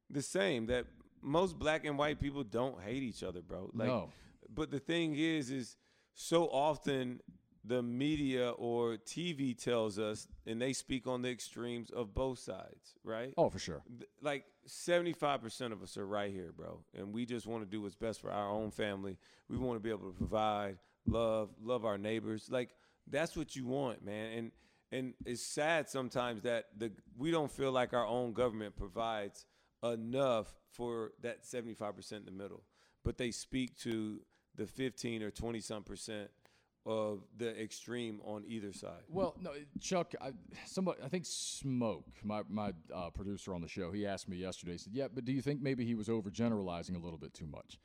the same that most black and white people don't hate each other, bro. Like, No. But the thing is, is so often the media or TV tells us, and they speak on the extremes of both sides, right? Oh, for sure. like 75% of us are right here, bro. And we just want to do what's best for our own family. We want to be able to provide love, love our neighbors. Like that's what you want, man. And and it's sad sometimes that the we don't feel like our own government provides enough for that 75% in the middle. But they speak to the 15 or 20 some percent of the extreme on either side. Well, no, Chuck. I, somebody, I think Smoke, my my uh, producer on the show, he asked me yesterday. He said, "Yeah, but do you think maybe he was overgeneralizing a little bit too much?"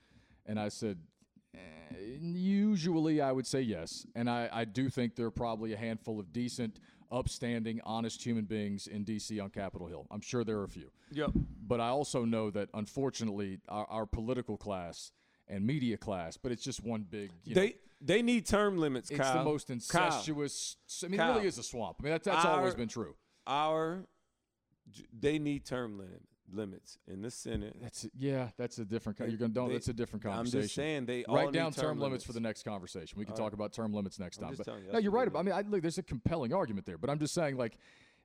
And I said, eh, "Usually, I would say yes, and I, I do think there are probably a handful of decent, upstanding, honest human beings in D.C. on Capitol Hill. I'm sure there are a few, Yep. but I also know that unfortunately, our, our political class." And media class, but it's just one big. You know, They they need term limits, it's Kyle. the most Kyle. incestuous. I mean, it really is a swamp. I mean, that's, that's always been true. our they need term limit, limits in the Senate. That's yeah. That's a different. co- You're gonna don't. They- That's a different conversation. I'm just saying they all Write need down term, term limits. for the next conversation. We can All talk right. about term limits next I'm time. But you, no, you're right. About, I mean, I, look, there's a compelling argument there, but I'm just saying, like,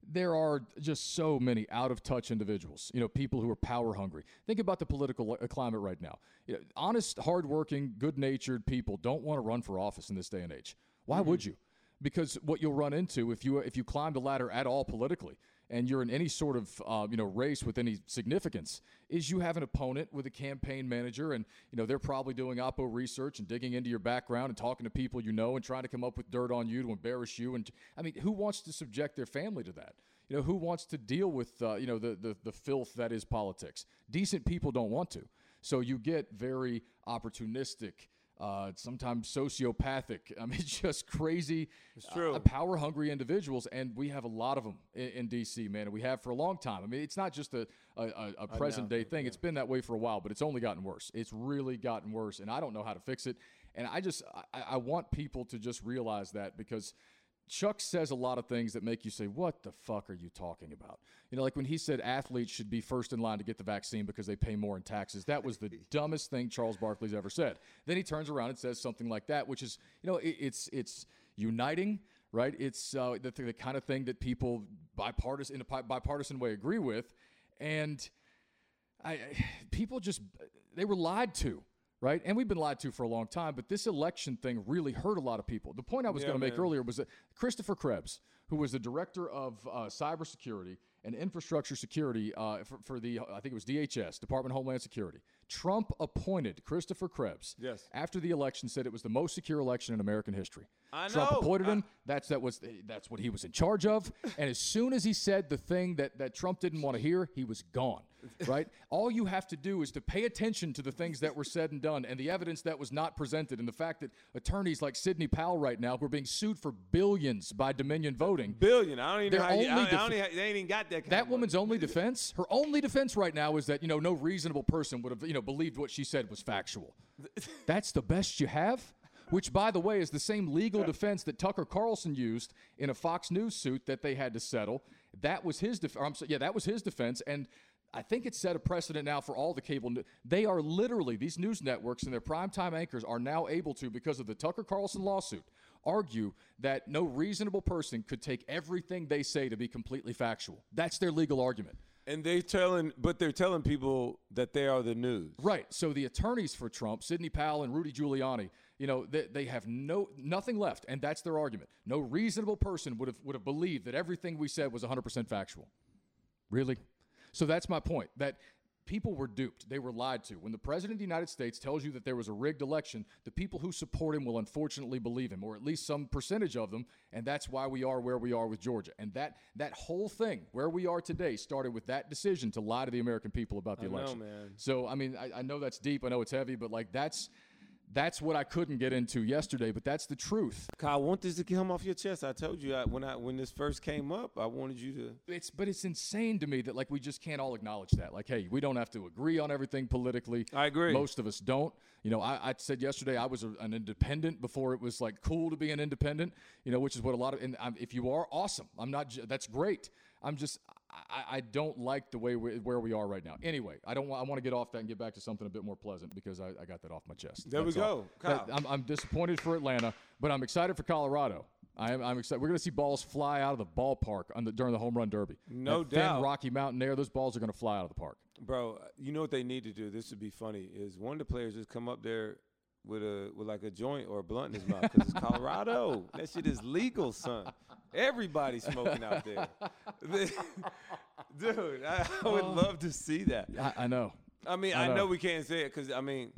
there are just so many out of touch individuals. You know, people who are power hungry. Think about the political uh, climate right now. You know, honest, hardworking, good natured people don't want to run for office in this day and age. Why would Mm-hmm. you? Because what you'll run into if you if you climb the ladder at all politically, and you're in any sort of uh, you know race with any significance, is you have an opponent with a campaign manager, and you know they're probably doing oppo research and digging into your background and talking to people you know and trying to come up with dirt on you to embarrass you. And I mean, who wants to subject their family to that? You know, who wants to deal with uh, you know the, the the filth that is politics? Decent people don't want to. So you get very opportunistic. Uh, sometimes sociopathic. I mean, just crazy, true. uh, power hungry individuals, and we have a lot of them in, in D.C. Man, and we have for a long time. I mean, it's not just a a, a, a present day thing. It's been that way for a while, but it's only gotten worse. It's really gotten worse, and I don't know how to fix it. And I just I, I want people to just realize that because Chuck says a lot of things that make you say, "What the fuck are you talking about?" You know, like when he said athletes should be first in line to get the vaccine because they pay more in taxes. That was the dumbest thing Charles Barkley's ever said. Then he turns around and says something like that, which is, you know, it, it's it's uniting, right? It's uh, the, the kind of thing that people bipartisan in a bipartisan way agree with, and I, I people just they were lied to, right? And we've been lied to for a long time. But this election thing really hurt a lot of people. The point I was Yeah, going to make earlier was that Christopher Krebs, who was the director of uh, cybersecurity and infrastructure security uh, for, for the I think it was DHS, Department of Homeland Security. Trump appointed Christopher Krebs Yes. after the election, said it was the most secure election in American history. I know Trump know. appointed I- him. That's that was that's what he was in charge of. And as soon as he said the thing that that Trump didn't want to hear, he was gone. Right? All you have to do is to pay attention to the things that were said and done, and the evidence that was not presented, and the fact that attorneys like Sidney Powell right now who are being sued for billions by Dominion voting. Billion. I don't even know Their how you, I, only don't- I don't even- they ain't even got that. Kind That of woman's only defense, her only defense right now is that you know no reasonable person would have you know believed what she said was factual. That's the best you have. Which, by the way, is the same legal defense that Tucker Carlson used in a Fox News suit that they had to settle. That was his def- sorry, yeah, that was his defense, and I think it's set a precedent now for all the cable. They are literally these news networks and their primetime anchors are now able to, because of the Tucker Carlson lawsuit, argue that no reasonable person could take everything they say to be completely factual. That's their legal argument. And they're telling, but they're telling people that they are the news. Right. So the attorneys for Trump, Sidney Powell and Rudy Giuliani, you know, they, they have no nothing left, and that's their argument. No reasonable person would have would have believed that everything we said was 100% factual. Really? So that's my point. That people were duped. They were lied to. When the president of the United States tells you that there was a rigged election, the people who support him will unfortunately believe him, or at least some percentage of them, and that's why we are where we are with Georgia. And that that whole thing, where we are today, started with that decision to lie to the American people about the I know, election. man. So I mean, I, I know that's deep. I know it's heavy, but like that's that's what I couldn't get into yesterday. But that's the truth. Kyle, I want this to come off your chest. I told you I, when I when this first came up, I wanted you to. It's but it's insane to me that like we just can't all acknowledge that. Like, hey, we don't have to agree on everything politically. I agree. Most of us don't. You know, I, I said yesterday I was a, an independent before it was like cool to be an independent. You know, which is what a lot of. And I'm, if you are, awesome. I'm not. That's great. I'm just. I, I don't like the way we, where we are right now. Anyway, I don't. Want, I want to get off that and get back to something a bit more pleasant because I, I got that off my chest. There we That's all. go. That- I'm, I'm disappointed for Atlanta, but I'm excited for Colorado. I am, I'm excited. We're going to see balls fly out of the ballpark on the, during the home run derby. No that thin doubt. Rocky Mountain there, those balls are going to fly out of the park. Bro, you know what they need to do? This would be funny. Is one of the players just come up there with a with like a joint or a blunt in his mouth because it's Colorado. that shit is legal, son. Everybody's smoking out there, dude. I, I would love to see that. I, I know. I mean, I I know, know. we can't say it because I mean,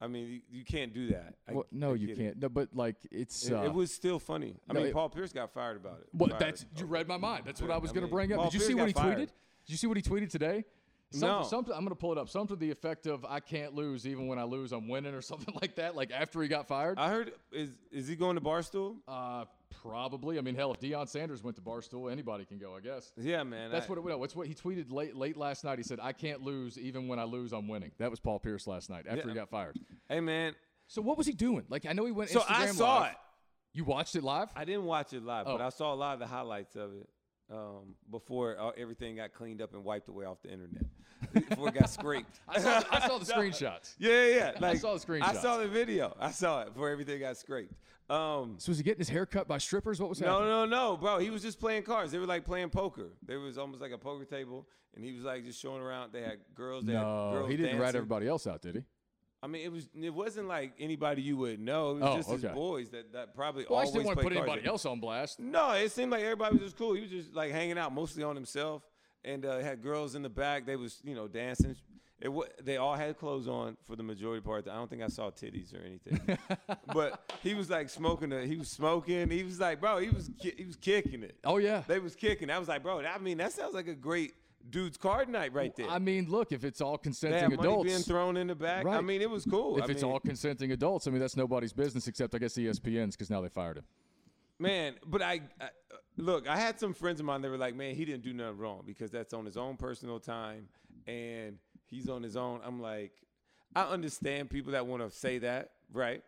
I mean, you, you can't do that. I- Well, no, you can't. No, but like it's. It, uh, it was still funny. I no, mean, it- Paul Pierce got fired about it. Well, Fired. that's you read my mind. That's what I was going to bring up. Paul Did you Pierce see what he got tweeted? Did you see what he tweeted today? No. Something, I'm going to pull it up. Something to the effect of "I can't lose, even when I lose, I'm winning" or something like that. Like after he got fired. I heard is is he going to Barstool? Uh, probably. I mean, hell, if Deion Sanders went to Barstool, anybody can go. I guess. Yeah, man. That's I- what it no, What's what he tweeted late late last night. He said, "I can't lose, even when I lose, I'm winning." That was Paul Pierce last night after he got fired. Hey, man. So what was he doing? Like I know he went. So Instagram I saw live. it. You watched it live? I didn't watch it live, but Oh. I saw a lot of the highlights of it um, before uh, everything got cleaned up and wiped away off the internet. before it got scraped. I saw, the- I saw the screenshots. Yeah, yeah, yeah. Like, saw the screenshots. I saw the video. I saw it before everything got scraped. Um, So was he getting his hair cut by strippers? What was no, happening? no, no, no, bro. He was just playing cards. They were like playing poker. There was almost like a poker table, and he was like just showing around. They had girls. They had No, girls he didn't rat dancing. everybody else out, did he? I mean, it was. It wasn't like anybody you would know. It was Oh, just his okay. boys that, that probably Well, I always just didn't want to put cards. anybody else on blast. No, it seemed like everybody was just cool. He was just like hanging out mostly on himself, and uh, had girls in the back. They was you know dancing. It wa- they all had clothes on for the majority part. I don't think I saw titties or anything. but he was like smoking. The, he was smoking. He was like, bro, he was ki- he was kicking it. Oh yeah. They was kicking. I was like, bro, I mean, that sounds like a great dude's card night right there. I mean, look, if it's all consenting money adults, being thrown in the back. I mean, it was cool. if I it's mean, all consenting adults, I mean that's nobody's business except I guess ESPN's because now they fired him. Man, but I, I look. I had some friends of mine that were like, "Man, he didn't do nothing wrong because that's on his own personal time and he's on his own." I'm like, I understand people that want to say that, right?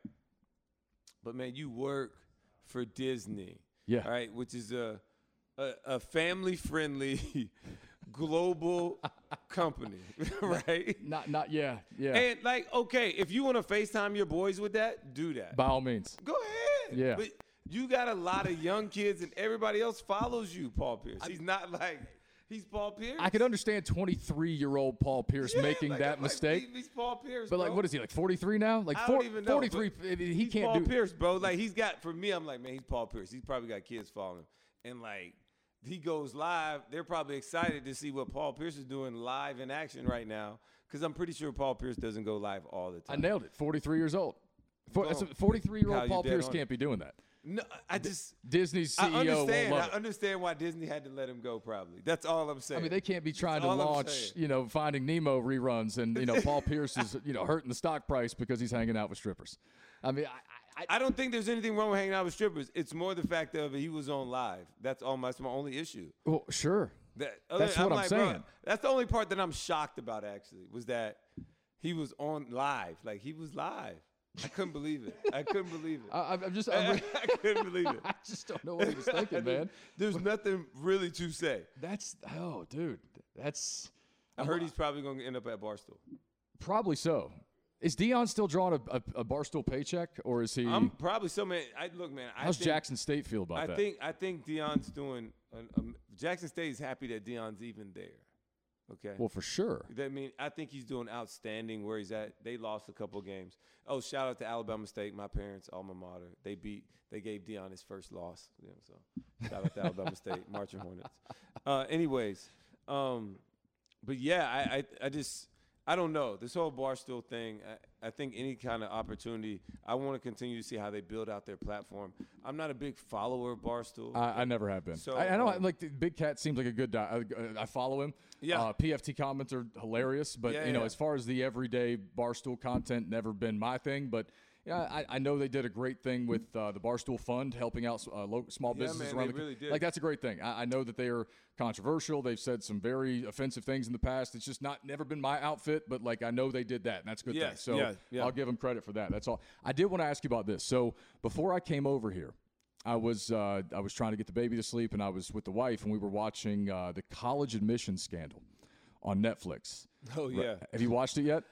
But man, you work for Disney, Yeah. right? Which is a a, a family friendly global company, right? Not, not, yeah, yeah. And like, okay, if you want to FaceTime your boys with that, do that. By all means. Go ahead. Yeah. But you got a lot of young kids and everybody else follows you, Paul Pierce. He's not like he's Paul Pierce. I could understand 23 year old Paul Pierce Yeah, making like, that like, mistake. he- he's Paul Pierce. but like, bro. what is he like? 43 now? Like four, don't even know. 43. but I mean, he can't Paul do. Paul Pierce, bro. Like he's got for me, I'm like, man, he's Paul Pierce. He's probably got kids following him, and like he goes live. They're probably excited to see what Paul Pierce is doing live in action right now, because I'm pretty sure Paul Pierce doesn't go live all the time. I nailed it. 43 years old. For, Boom. 43 year old Paul Pierce can't be doing that. No, I just. Disney's I CEO won't understand. I understand why Disney had to let him go. Probably that's all I'm saying. I mean, they can't be trying to launch, you know, Finding Nemo reruns, and you know, Paul Pierce is, you know, hurting the stock price because he's hanging out with strippers. I mean, I, I, I don't think there's anything wrong with hanging out with strippers. It's more the fact of he was on live. That's all. My, that's my only issue. well, sure. That, That's what I'm like, bro, saying. that's the only part that I'm shocked about. Actually, was that he was on live. Like he was live. I couldn't believe it. I couldn't believe it. I, I'm just, I, I'm, couldn't believe it. I just don't know what he was thinking, man. There's nothing really to say. That's oh, dude, that's I heard he's probably going to end up at Barstool. probably so. Is Deion still drawing a, a, a barstool paycheck, or is he? I'm probably so man. I look, man. I how's think, Jackson State feel about I that? I think I think Deion's doing. An, um, Jackson State is happy that Deion's even there. Okay. well, for sure. I mean, I think he's doing outstanding where he's at. They lost a couple games. Oh, shout out to Alabama State, my parents' alma mater. They beat, they gave Dion his first loss. You know, so shout out to Alabama State, Marching Hornets. Uh, anyways, um, but yeah, I, I, I just, I don't know. This whole Barstool thing, I, I think any kind of opportunity, I want to continue to see how they build out their platform. I'm not a big follower of Barstool. I, I never have been. So, I, I know, um, like the Big Cat seems like a good. Di- I, I follow him. Yeah. Uh, PFT comments are hilarious, but Yeah, you know, yeah. as far as the everyday Barstool content, never been my thing. But yeah, I, I know they did a great thing with uh, the Barstool Fund, helping out uh, local, small Yeah, businesses man, around they the really did. Like that's a great thing. I, I know that they are controversial. They've said some very offensive things in the past. It's just not never been my outfit, but like I know they did that, and that's a good thing. So yeah, yeah. I'll give them credit for that. That's all. I did want to ask you about this. So before I came over here. I was uh, I was trying to get the baby to sleep, and I was with the wife, and we were watching uh, the college admission scandal on Netflix. oh yeah. Have you watched it yet?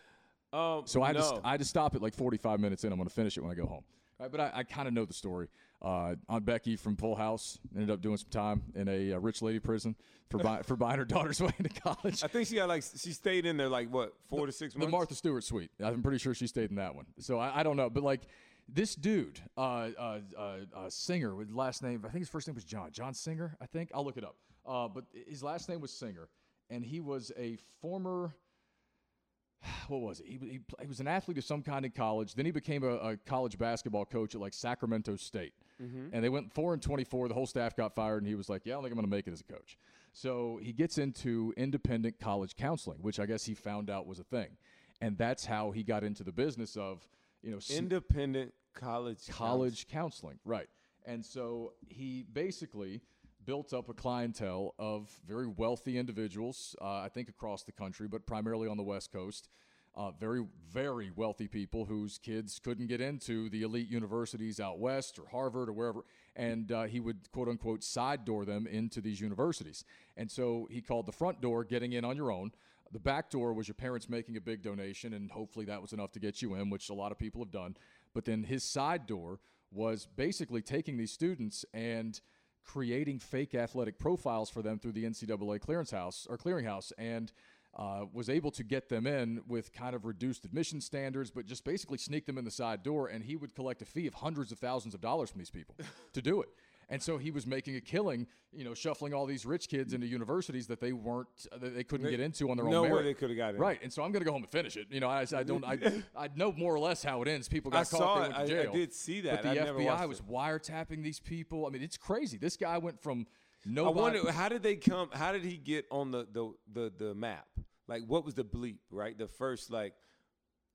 Um, So I had, no. to, I had to stop it like 45 minutes in. I'm going to finish it when I go home. Right, but I, I kind of know the story. Uh, Aunt Becky from Full House ended up doing some time in a uh, rich lady prison for, buy, for buying her daughter's way into college. I think she got like she stayed in there like what four to six months. the. Martha Stewart suite. I'm pretty sure she stayed in that one. So I, I don't know, but like this dude, uh, uh, uh, uh, singer with last name, I think his first name was John. John Singer, I think. I'll look it up. Uh, but his last name was Singer, and he was a former. What was it? He, he, he was an athlete of some kind in college. Then he became a, a college basketball coach at like Sacramento State. Mm-hmm. And they went four and twenty-four. The whole staff got fired, and he was like, "Yeah, I don't think I'm going to make it as a coach." So he gets into independent college counseling, which I guess he found out was a thing, and that's how he got into the business of you know Independent college. college counseling, right? And so he basically built up a clientele of very wealthy individuals, uh, I think across the country, but primarily on the West Coast. Uh, very, very wealthy people whose kids couldn't get into the elite universities out west or Harvard or wherever. And uh, he would, quote unquote, side door them into these universities. And so he called the front door getting in on your own. The back door was your parents making a big donation, and hopefully that was enough to get you in, which a lot of people have done. But then his side door was basically taking these students and creating fake athletic profiles for them through the NCAA clearance house or clearinghouse, and uh, was able to get them in with kind of reduced admission standards, but just basically sneak them in the side door. And he would collect a fee of hundreds of thousands of dollars from these people to do it. And so he was making a killing, you know, shuffling all these rich kids into universities that they weren't, uh, that they couldn't get into on their No own way they coulda got in. Right. And so I'm going to go home and finish it. You know, I, I don't, I, I know more or less how it ends. People got I caught, saw they it. went to I- I did see that. But the FBI was it. wiretapping these people. I mean, it's crazy. This guy went from I nobody. wonder how did they come? How did he get on the the the, the map? Like, what was the bleep? Right, the first like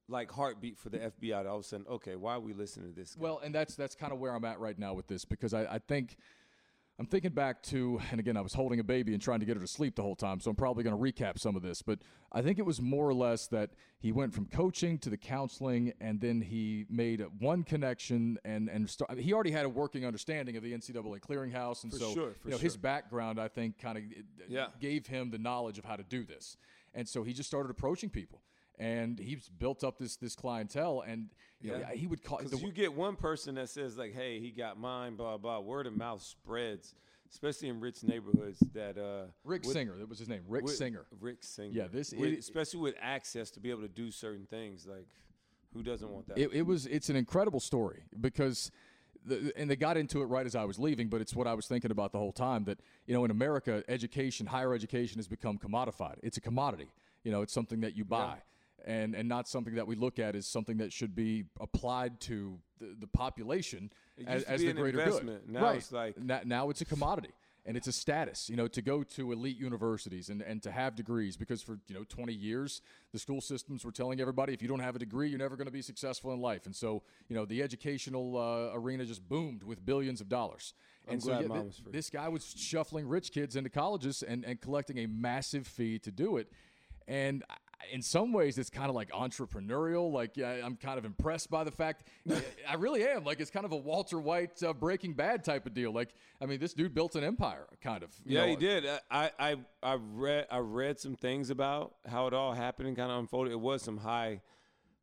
like heartbeat for the FBI. All of a sudden, okay, why are we listening to this? Guy? Well, and that's that's kind of where I'm at right now with this because I, I think I'm thinking back to, and again, I was holding a baby and trying to get her to sleep the whole time, so I'm probably going to recap some of this. But I think it was more or less that he went from coaching to the counseling, and then he made one connection, and and start, he already had a working understanding of the NCAA clearinghouse, and For so sure, for you know his background, I think, kind of Yeah. gave him the knowledge of how to do this, and so he just started approaching people. And he's built up this this clientele, and know, Yeah. he would call. Because you get one person that says like, "Hey, he got mine," blah blah. Word of mouth spreads, especially in rich neighborhoods. That uh, Rick with- Singer, that was his name. Rick with- Singer. Rick Singer. Yeah, this- With- it- especially with access to be able to do certain things. Like, who doesn't want that? It, it was it's an incredible story because the, and they got into it right as I was leaving, but it's what I was thinking about the whole time that you know in America education, higher education has become commodified. It's a commodity. You know, it's something that you buy. And, and not something that we look at as something that should be applied to the, the population as, as the greater investment. good. Now right. it's like- now, now it's a commodity and it's a status, you know, to go to elite universities and, and to have degrees because for, you know, 20 years, the school systems were telling everybody if you don't have a degree, you're never going to be successful in life. And so, you know, the educational uh, arena just boomed with billions of dollars. I'm and so yeah, mine thi- was free. this guy was shuffling rich kids into colleges and, and collecting a massive fee to do it. And in some ways, it's kind of like entrepreneurial. Like yeah, I'm kind of impressed by the fact. I really am. Like it's kind of a Walter White uh, Breaking Bad type of deal. Like I mean, this dude built an empire, kind of. you Yeah, know. he did. I, I I read I read some things about how it all happened and kind of unfolded. It was some high,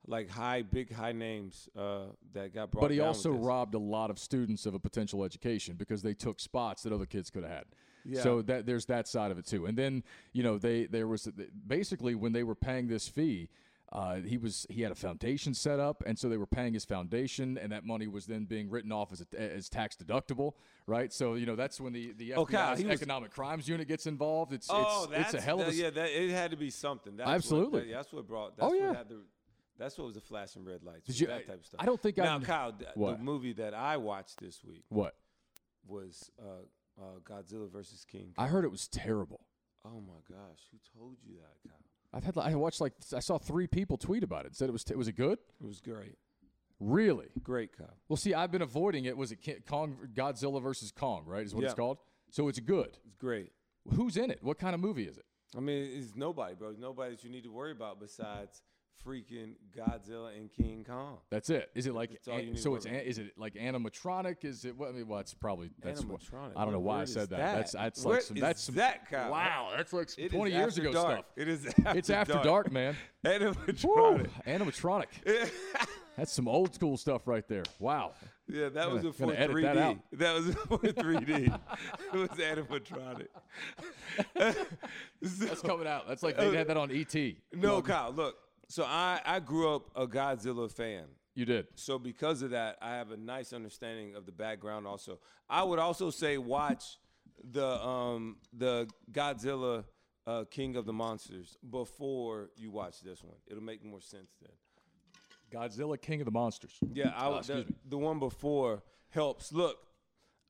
like high, big high names uh, that got brought. But he also robbed a lot of students of a potential education because they took spots that other kids could have had. Yeah. So that there's that side of it too. And then you know they there was basically when they were paying this fee, Uh, he was he had a foundation set up, and so they were paying his foundation, and that money was then being written off as a, as tax deductible, right? So you know that's when the the Oh, FBI's he was- economic crimes unit gets involved. It's Oh, it's, that's it's a hell of a that- yeah. That, it had to be something. That's Absolutely. What, that- that's what brought. That's Oh, what yeah. Had the, that's what was the flashing red lights. Did you- That type of stuff. I don't think I now, Kyle. th- What? The movie that I watched this week what was uh, uh, Godzilla versus King. I heard. It was terrible. Oh my gosh, who told you that, Kyle? I've had I watched like I saw three people tweet about it. Said it was t- was it good? It was great. Really? Great, Kyle. Well, see, I've been avoiding it. Was it Kong Godzilla versus Kong? Right? Is what it's called. So it's good. It's great. Who's in it? What kind of movie is it? I mean, it's nobody, bro. Nobody that you need to worry about besides freaking Godzilla and King Kong. That's it. Is it like That's an- you need to so? It's an, is it like animatronic? Is it? Well, I mean, well, it's probably that's what, Animatronic. I don't know What why I said that. that? That's that's What like some that's some that, Kyle? wow. That's like some It twenty years ago dark. stuff. It is. After It's after dark, man. Woo, Animatronic. animatronic. That's some old school stuff right there. Wow. yeah, that was Gonna- before gonna 3D. that. That, was before 3D. it was animatronic. That's coming out. That's like they had that on ET. no, Kyle. Look. So I I grew up a Godzilla fan. You did. So because of that, I have a nice understanding of the background. Also, I would also say watch the um the Godzilla uh, King of the Monsters before you watch this one. It'll make more sense then. Godzilla, King of the Monsters. Yeah, I, Oh, the, the one before helps. Look,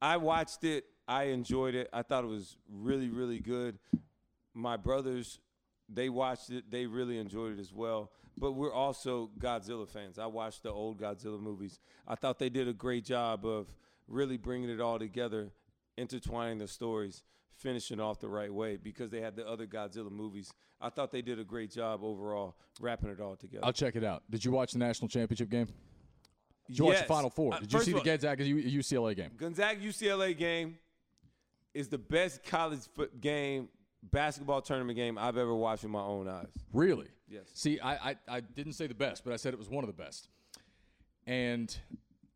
I watched it. I enjoyed it. I thought it was really, really good. My brothers, they watched it. They really enjoyed it as well. But we're also Godzilla fans. I watched the old Godzilla movies. I thought they did a great job of really bringing it all together, intertwining the stories, finishing off the right way because they had the other Godzilla movies. I thought they did a great job overall, wrapping it all together. I'll check it out. Did you watch the national championship game? Did you watch the Final Four? Uh, Did you see the all- Gonzaga UCLA game? Gonzaga UCLA game is the best college foot game, basketball tournament game I've ever watched with my own eyes. Really? Yes. See, I, I, I didn't say the best, but I said it was one of the best. And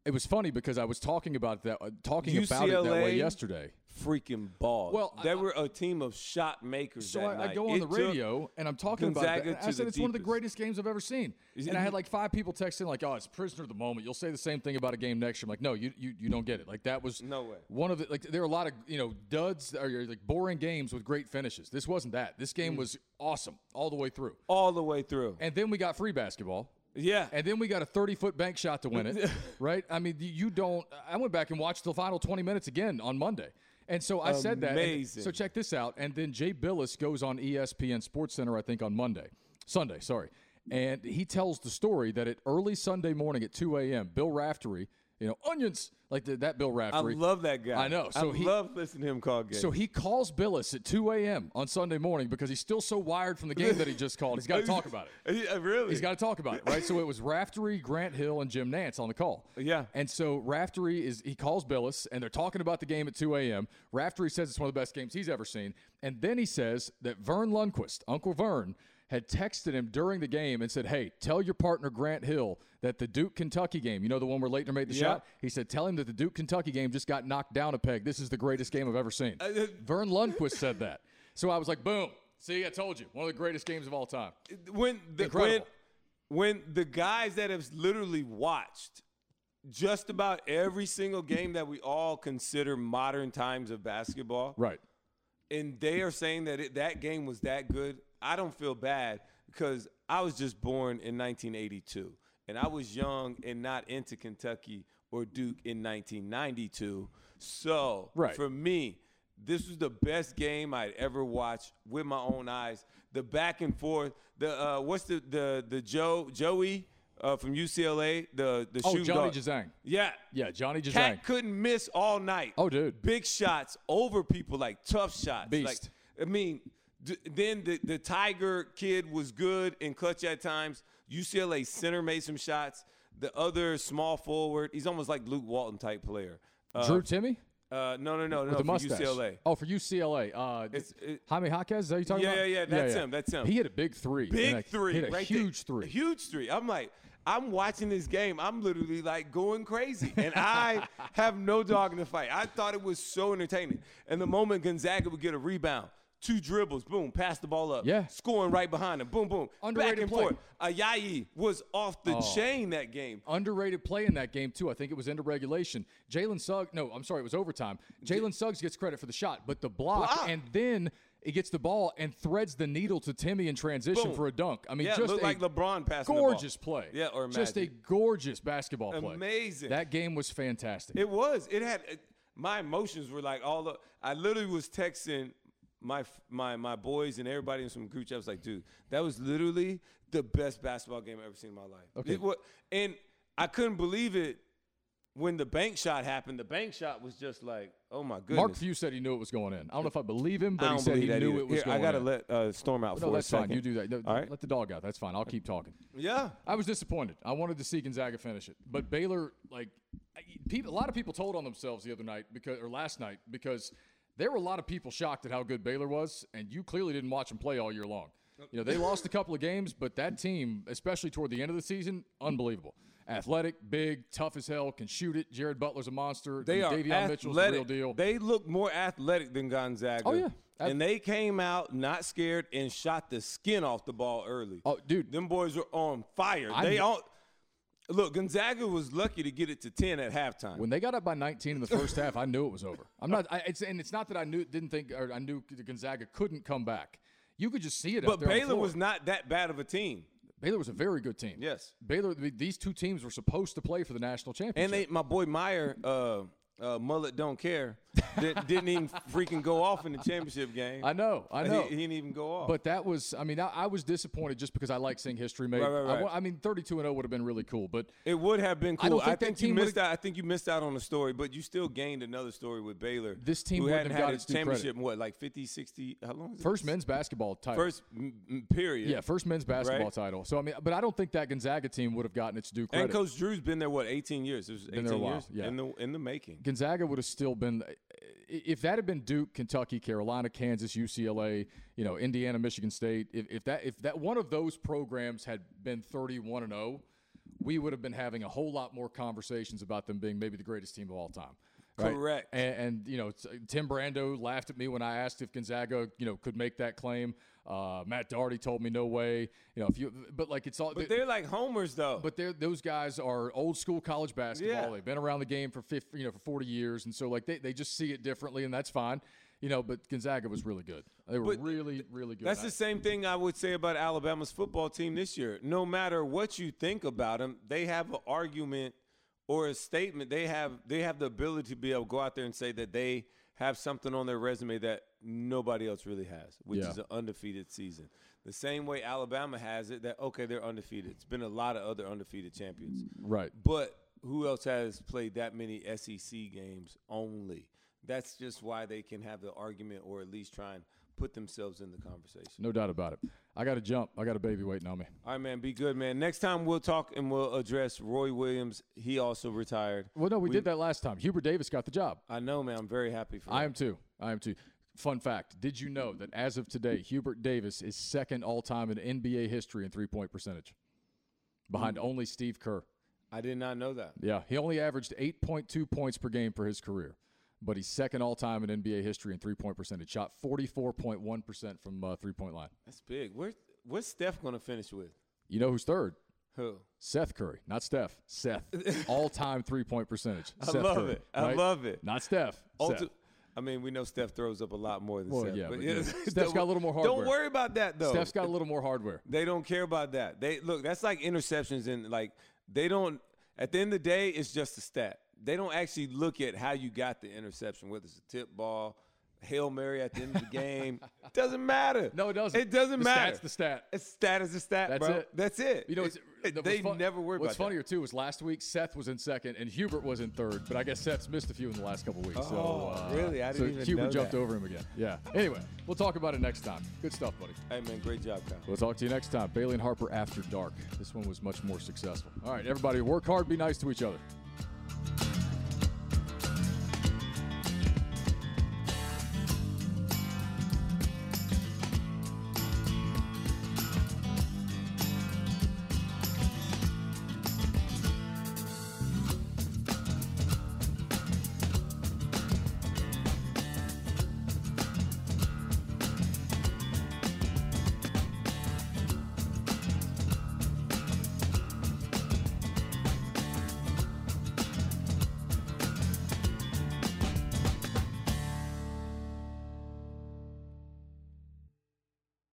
it was funny because I was talking about that, uh, talking about it that way yesterday. Freaking ball. Well, they I- were a team of shot makers. So that I, I go on It the radio and I'm talking about Gonzaga that. and I said it's one of the greatest games I've ever seen. And I had like five people texting like, "Oh, it's prisoner of the moment." You'll say the same thing about a game next year. I'm like, "No, you you, you don't get it." Like that was No way. One of the like there are a lot of you know duds or like boring games with great finishes. This wasn't that. This Mm. game was awesome all the way through. all the way through. And then we got free basketball. yeah. And then we got a 30 foot bank shot to win it, right? I mean, you don't. I went back and watched the final 20 minutes again on Monday. And so I said that. Amazing. so check this out. And then Jay Bilas goes on ESPN Sports Center, I think, on Monday, Sunday, sorry. And he tells the story that at early Sunday morning at 2 a.m., Bill Raftery, you know, onions, like the, that Bill Raftery. I love that guy. I know. So I he- love listening to him call games. So he calls Bilas at 2 a.m. on Sunday morning because he's still so wired from the game that he just called. He's got to talk about it. Yeah, really? He's got to talk about it, right? So it was Raftery, Grant Hill, and Jim Nantz on the call. Yeah. And so Raftery is he calls Bilas, and they're talking about the game at 2 a.m. Raftery says it's one of the best games he's ever seen, and then he says that Verne Lundquist, Uncle Vern, had texted him during the game and said, "Hey, tell your partner Grant Hill that the Duke Kentucky game, you know the one where Laettner made the Yeah. shot. He said, tell him that the Duke Kentucky game just got knocked down a peg. This is the greatest game I've ever seen. Verne Lundquist said that. So I was like, boom. See, I told you, one of the greatest games of all time. when the when, when the guys that have literally watched just about every single game that we all consider modern times of basketball, Right. and they are saying that it, that game was that good, I don't feel bad because I was just born in 1982 and I was young and not into Kentucky or Duke in 1992. So Right. for me, this was the best game I'd ever watched with my own eyes. The back and forth, the uh, what's the the the Joe Joey uh, from UCLA, the the Oh, shooting Johnny. Juzang. Yeah, Yeah, Johnny Juzang. Cat couldn't miss all night. Oh, dude. Big shots over people, like tough shots. Beast. Like, I mean, d- then the, the Tiger kid was good and clutch at times. UCLA center made some shots. The other small forward, he's almost like Luke Walton type player. Uh, Drew Timme? uh, no, no, no, no, the for mustache. UCLA. Oh, for UCLA. Uh, It's- it- Jaime Jaquez, is that you're talking Yeah, about? yeah, yeah, that's him, that's him. He hit a big three. Big a- three, Hit a right huge there. three. Huge three. I'm like, I'm watching this game. I'm literally like going crazy, and I have no dog in the fight. I thought it was so entertaining. And the moment Gonzaga would get a rebound, two dribbles, boom, pass the ball up. Yeah. Scoring right behind him, boom, boom. Underrated back and play. forth. Ayayi was off the Oh. chain that game. Underrated play in that game too. I think it was into regulation. Jalen Suggs. No, I'm sorry, it was overtime. Jalen Suggs gets credit for the shot, but the block, Block. and then he gets the ball and threads the needle to Timme in transition Boom. for a dunk. I mean, Yeah, just a like LeBron passing the ball. gorgeous play. Yeah, or just a gorgeous basketball play. Amazing. That game was fantastic. It was. It had. It, my emotions were like all. The, I literally was texting my my my boys and everybody in some group chat. I was like, dude, that was literally the best basketball game I've ever seen in my life. Okay. And I couldn't believe it when the bank shot happened. The bank shot was just like, oh my goodness. Mark Few said he knew it was going in. I don't know if I believe him, but he said he knew either. it was Here, going in. I gotta in. let uh, Storm out no, for that's a second. fine. You do that. No, All right. Let the dog out. That's fine. I'll keep talking. Yeah. I was disappointed. I wanted to see Gonzaga finish it, but Baylor, like, people, a lot of people told on themselves the other night because, or last night, because there were a lot of people shocked at how good Baylor was, and you clearly didn't watch them play all year long. You know, they lost a couple of games, but that team, especially toward the end of the season, unbelievable. Athletic, big, tough as hell, can shoot it. Jared Butler's a monster. They are Davion Mitchell's the real deal. They look more athletic than Gonzaga. Oh, yeah. and they came out not scared and shot the skin off the ball early. Oh, dude. them boys were on fire. I they all look. Gonzaga was lucky to get it to ten at halftime. When they got up by 19 in the first half, I knew it was over. I'm not. I, it's and it's not that I knew didn't think or I knew Gonzaga couldn't come back. You could just see it. but there on the Baylor was not that bad of a team. Baylor was a very good team. Yes. Baylor. These two teams were supposed to play for the national championship. And they, my boy Meyer, uh, uh, mullet don't care, didn't, didn't even freaking go off in the championship game. I know. I know. He, didn't even go off. but that was. I mean, I, I was disappointed just because I like seeing history made. Right, right, I right. wa- I, mean, 32 and 0 would have been really cool. But It would have been I cool. don't think you missed out. I think you missed out on the story, but you still gained another story with Baylor. This team who hadn't have had got its its due credit. championship in what, like 50, 60? How long is it? first men's basketball title. First m- period. Yeah, first men's basketball title. So I mean, but I don't think that Gonzaga team would have gotten its due credit. And Coach Drew's been there what 18 years. It was 18 there a while, years yeah. in the in the making. Gonzaga would have still been if that had been Duke, Kentucky, Carolina, Kansas, UCLA, you know, Indiana, Michigan State, if, if that if that one of those programs had been 31 and 0, we would have been having a whole lot more conversations about them being maybe the greatest team of all time. right? Correct. And, and you know, Tim Brando laughed at me when I asked if Gonzaga, you know, could make that claim. Uh, Matt Doherty told me no way. You know, if you, but like it's all. But they're like homers though. But they're, those guys are old school college basketball. Yeah. They've been around the game for 50, you know for 40 years, and so like they, they just see it differently, and that's fine. You know, but Gonzaga was really good. They were But really, really good. That's the same thing I would say about Alabama's football team this year. No matter what you think about them, they have an argument or a statement. They have they have the ability to be able to go out there and say that they have something on their resume that nobody else really has, which Yeah. is an undefeated season. The same way Alabama has it that okay, they're undefeated. It's been a lot of other undefeated champions. right. But who else has played that many SEC games only? That's just why they can have the argument or at least try and put themselves in the conversation. No doubt about it. I got to jump. I got a baby waiting on me. All right, man. Be good, man. Next time we'll talk and we'll address Roy Williams. He also retired. Well, no, we, We- did that last time. Hubert Davis got the job. I know, man. I'm very happy for you. I him. am too. I am too. Fun fact: Did you know that as of today, Hubert Davis is second all time in NBA history in three point percentage, behind only Steve Kerr. I did not know that. Yeah, he only averaged 8.2 points per game for his career, but he's second all time in NBA history in three point percentage. Shot 44.1 percent from uh, three point line. That's big. Where, what's Steph going to finish with? You know who's third? Who? Seth Curry, not Steph. Seth, all time three point percentage. I Seth love Curry, it. I right? love it. Not Steph. Ulti- Seth. I mean, we know Steph throws up a lot more than Well, Seth. yeah, but yeah. Steph's got a little more hardware. Don't worry about that though. Steph's got a little more hardware. They don't care about that. They look. That's like interceptions and like they don't. At the end of the day, it's just a stat. They don't actually look at how you got the interception, whether it's a tip ball, hail mary at the end of the game. It doesn't matter. No, it doesn't. It doesn't the matter. Stat's the stat. A stat is a stat, That's bro. it. That's it. You know, it's, It- the- they fun- never worry What's funnier too is last week Seth was in second and Hubert was in third, but I guess Seth's missed a few in the last couple weeks. so, Oh, uh, really? I so didn't even Hubert know jumped that. over him again. Yeah. Anyway, we'll talk about it next time. Good stuff, buddy. that. Hey man, great job, Kyle. We'll talk to you next time. Bailey and Harper after dark. This one was much more successful. All right, everybody, work hard, be nice to each other.